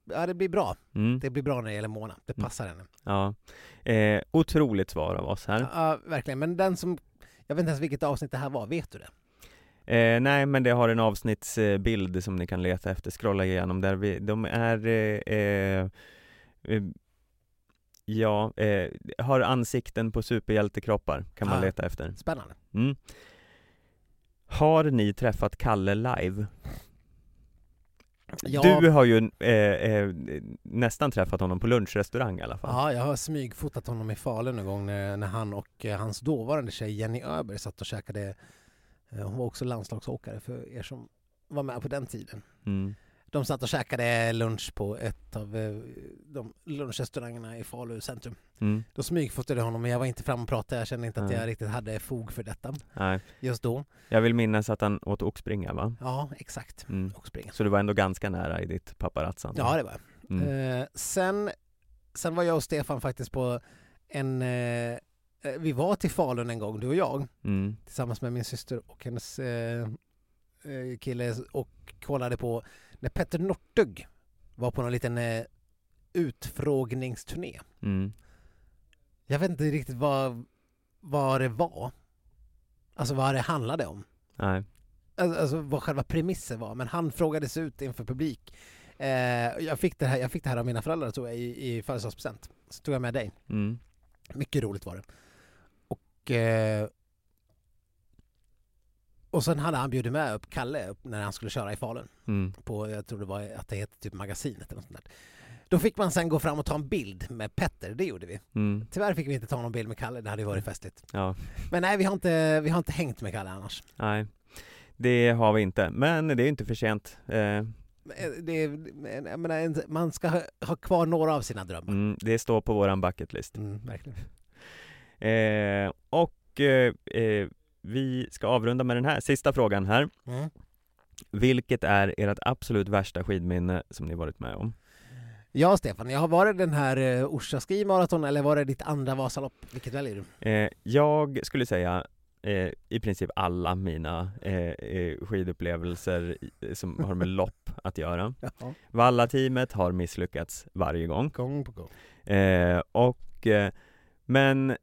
ja, det blir bra. Mm. Det blir bra när det gäller Mona. Det Mm. passar henne. Ja. Eh, otroligt svar av oss här. Ja, verkligen. Men den som, jag vet inte ens vilket avsnitt det här var, vet du det? Eh, nej, men det har en avsnittsbild som ni kan leta efter, scrolla igenom där vi, de är eh, eh, eh, Ja, eh, har ansikten på superhjältekroppar kan man Ah. leta efter. Spännande. Mm. Har ni träffat Kalle live? Ja, Du har ju eh, eh, nästan träffat honom på lunchrestaurang i alla fall. ja, jag har smygfotat honom i Falun en gång när, när han och eh, hans dåvarande tjej Jenny Öberg satt och käkade. Eh, Hon var också landslagsåkare för er som var med på den tiden. Mm. De satt och käkade lunch på ett av eh, de lunchrestaurangerna i Falu centrum. Mm. Då smygfotade jag honom men jag var inte fram och pratade. Jag kände inte att Nej. jag riktigt hade fog för detta Nej. just då. Jag vill minnas att han åt oxbringa va? Ja, exakt. Mm. Så du var ändå ganska nära i ditt paparazzande? Ja, det var jag. mm. Eh, sen, sen var jag och Stefan faktiskt på en... Eh, vi var till Falun en gång, du och jag, Mm. tillsammans med min syster och hennes eh, eh, kille och kollade på när Petter Northug var på någon liten eh, utfrågningsturné. Mm. Jag vet inte riktigt vad, vad det var. Alltså vad det handlade om. Nej. alltså, alltså vad själva premissen var, men han frågades ut inför publik. Eh, jag, fick det här, jag fick det här av mina föräldrar tror jag, i, i födelsedagspresent. Så tog jag med dig. Mm. Mycket roligt var det. Och, eh, och sen hade han bjudit med upp Kalle upp när han skulle köra i Falun. Mm. På, jag tror det var att det hette typ Magasinet eller något sånt där. Då fick man sen gå fram och ta en bild med Petter, det gjorde vi. Mm. Tyvärr fick vi inte ta någon bild med Kalle, det hade ju varit festligt. Ja, Men nej, vi har inte, vi har inte hängt med Kalle annars. nej. Det har vi inte, men det är inte för sent. Eh, Men Det, menar, en- man ska ha, ha kvar några av sina drömmar. mm, det står på våran bucket list. Mm, verkligen. Eh, och eh, eh, vi ska avrunda med den här sista frågan här. Mm. Vilket är ert absolut värsta skidminne som ni varit med om? Ja, Stefan, jag har varit den här uh, Orsa Ski Marathon eller var det ditt andra Vasalopp? Vilket väljer du? Eh, jag skulle säga eh, i princip alla mina eh, eh, skidupplevelser som har med lopp att göra. Ja. Valla-teamet har misslyckats varje gång. Gång på gång. Eh, och, eh, men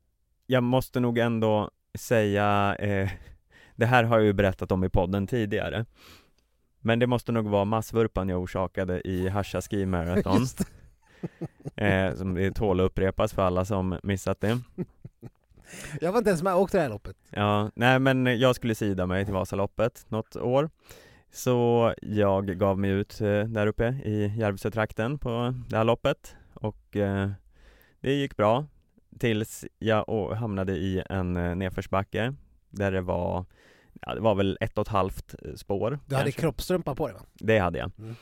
jag måste nog ändå säga, eh, det här har jag ju berättat om i podden tidigare, men det måste nog vara massvurpan jag orsakade i Hasha Ski Marathon, eh, som det tål att upprepas för alla som missat det. Jag var inte ens med och åkte det här loppet. Ja, nej men jag skulle sida mig till Vasaloppet något år, så jag gav mig ut eh, där uppe i Järvsötrakten på det här loppet. Och eh, det gick bra tills jag hamnade i en eh, nedförsbacke där det var, ja det var väl ett och ett halvt eh, spår. Du hade kanske. kroppstrumpa på dig va? Det hade jag. Mm.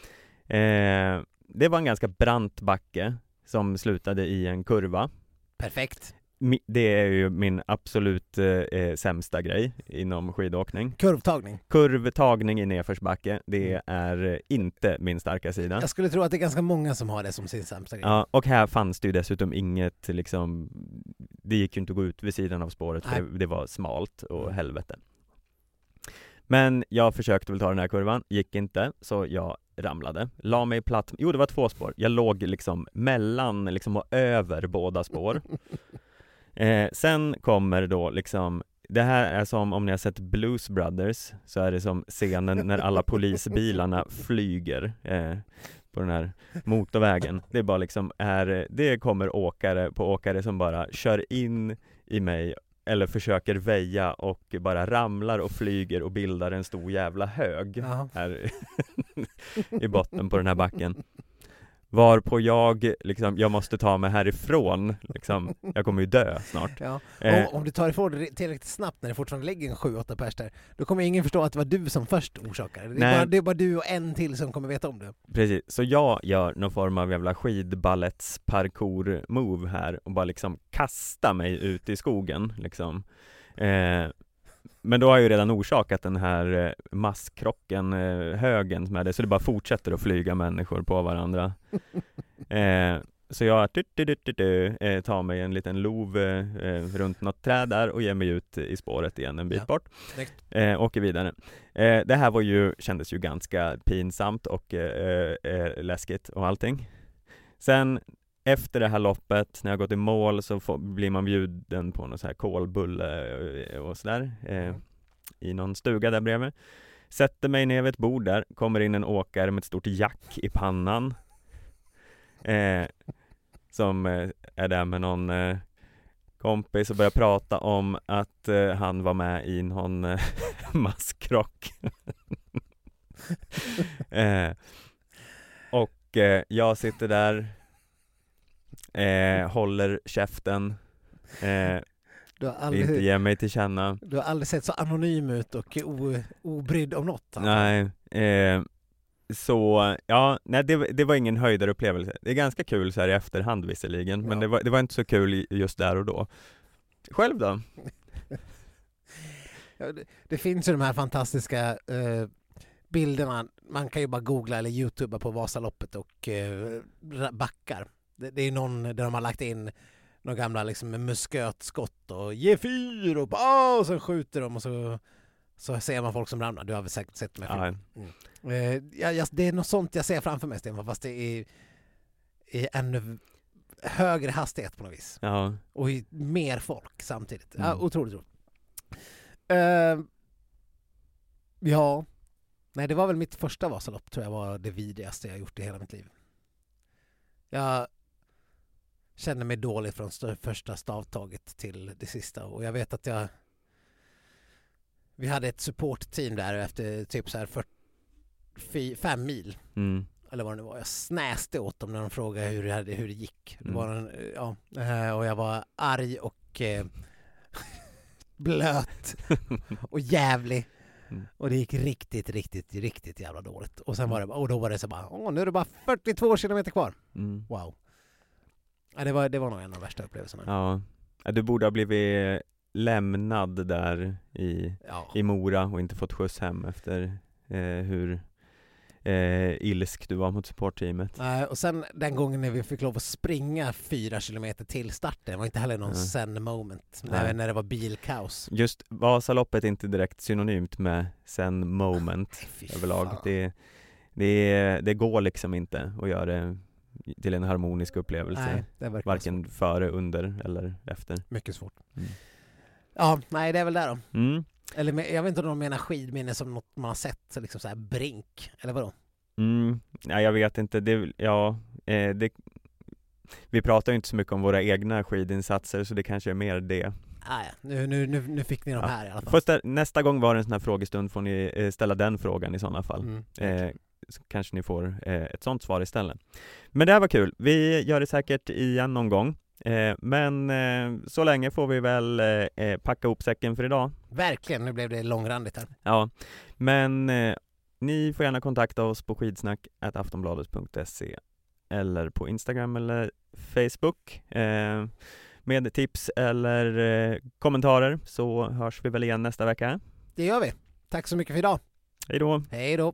Eh, det var en ganska brant backe som slutade i en kurva. Perfekt. Det är ju min absolut eh, eh, sämsta grej inom skidåkning. Kurvtagning. Kurvtagning i nedförsbacke, det Mm. är eh, inte min starka sida. Jag skulle tro att det är ganska många som har det som sin sämsta grej. Ja, och här fanns det ju dessutom inget liksom Det gick ju inte att gå ut vid sidan av spåret för Nej. det var smalt och Mm. helvete Men jag försökte väl ta den här kurvan, gick inte, så jag ramlade, la mig platt, jo det var två spår, jag låg liksom mellan liksom och över båda spår eh, Sen kommer då liksom det här är som om ni har sett Blues Brothers, så är det som scenen när alla polisbilarna flyger eh, på den här motorvägen. Det är bara liksom är, det kommer åkare på åkare som bara kör in i mig eller försöker väja och bara ramlar och flyger och bildar en stor jävla hög Jaha. här i botten på den här backen. Varpå jag liksom, jag måste ta mig härifrån liksom, jag kommer ju dö snart. Ja. Eh, Och om du tar ifrån det tillräckligt snabbt när det fortfarande ligger en 7-8 pers där, då kommer ingen förstå att det var du som först orsakade det. Är, bara, det är bara du och en till som kommer veta om det. Precis, så jag gör någon form av jävla skidballetts parkour move här och bara liksom kasta mig ut i skogen liksom eh, Men då har jag ju redan orsakat den här eh, masskrocken, eh, högen är det, så det bara fortsätter att flyga människor på varandra. Eh, Så jag du, du, du, eh, tar mig en liten lov eh, eh, runt något träd där och ger mig ut i spåret igen en bit Ja, bort. Eh, Åker vidare. Eh, det här var ju, kändes ju ganska pinsamt och läskigt och allting. Sen efter det här loppet, när jag gått i mål, så får, blir man bjuden på någon så här kolbulle eh, och sådär eh, Mm. i någon stuga där bredvid. Sätter mig ner vid ett bord där, kommer in en åkare med ett stort jack i pannan. Eh, som eh, är där med någon eh, kompis och börjar prata om att eh, han var med i någon masskrock. eh, och jag sitter där, eh, håller käften, eh, Du har, vill inte aldrig, ge mig till känna. du har aldrig sett så anonym ut och o, obrydd om något. alltså. Nej, eh, så ja, nej det, det var ingen höjdarupplevelse. Det är ganska kul så här i efterhand visserligen, men Ja. det, var, det var inte så kul just där och då. Själv då? Ja, det, det finns ju de här fantastiska eh, bilderna, man kan ju bara googla eller youtuba på Vasaloppet och eh, backar. Det, det är någon där de har lagt in några gamla liksom, muskötskott och ge fyr och, och så skjuter de och så, så ser man folk som ramlar. Du har väl säkert sett här Ja, filmerna. Eh, ja, det är något sånt jag ser framför mig Stefan, fast det är i ännu högre hastighet på något vis. ja, Och i mer folk samtidigt. Ja, Mm. otroligt roligt. Eh, Ja. Nej, det var väl mitt första Vasalopp tror jag var det vidrigaste jag gjort i hela mitt liv. Jag kände mig dålig från st- första stavtaget till det sista och jag vet att jag vi hade ett supportteam där efter typ så här 40, fem mil Mm. eller vad det nu var. Jag snäste åt dem när de frågade hur det, hur det gick. Det Mm. var en, ja, eh, och jag var arg och eh, blöt och jävlig. Mm. Och det gick riktigt, riktigt, riktigt jävla dåligt. Och sen var det och då var det så bara, åh nu är det bara 42 kilometer kvar. Mm. Wow. Ja, det, var, det var nog en av de värsta upplevelserna. Ja. Ja, Du borde ha blivit lämnad där i, Ja. i Mora och inte fått skjuts hem efter eh, hur eh, ilsk du var mot supportteamet. Nej, och sen den gången när vi fick lov att springa fyra kilometer till starten var inte heller någon Nej. sen moment. När, när det var bilkaos. Just Vasaloppet är inte direkt synonymt med sen moment fy överlag. Det, det, det går liksom inte att göra det till en harmonisk upplevelse. Nej, det är Varken före, under eller efter. svårt. mycket svårt. Mm. Ja, nej det är väl där då. Mm. Eller jag vet inte om de menar skidminne som något man har sett, liksom så här brink, eller vadå? Mm. Ja, jag vet inte, det, ja, eh, det, vi pratar ju inte så mycket om våra egna skidinsatser så det kanske är mer det. Ah, ja. nu, nu, nu, nu fick ni de Ja. här i alla fall. Första, nästa gång var det en sån här frågestund får ni eh, ställa den frågan i sådana fall. Mm. Eh, kanske ni får eh, ett sånt svar istället. Men det här var kul. Vi gör det säkert igen någon gång. Eh, men eh, så länge får vi väl packa ihop säcken för idag. Verkligen, nu blev det långrandigt här. Ja, men ni får gärna kontakta oss på skidsnack.aftonbladet.se eller på Instagram eller Facebook eh, med tips eller eh, kommentarer så hörs vi väl igen nästa vecka. Det gör vi. Tack så mycket för idag. Hej då! Hej då!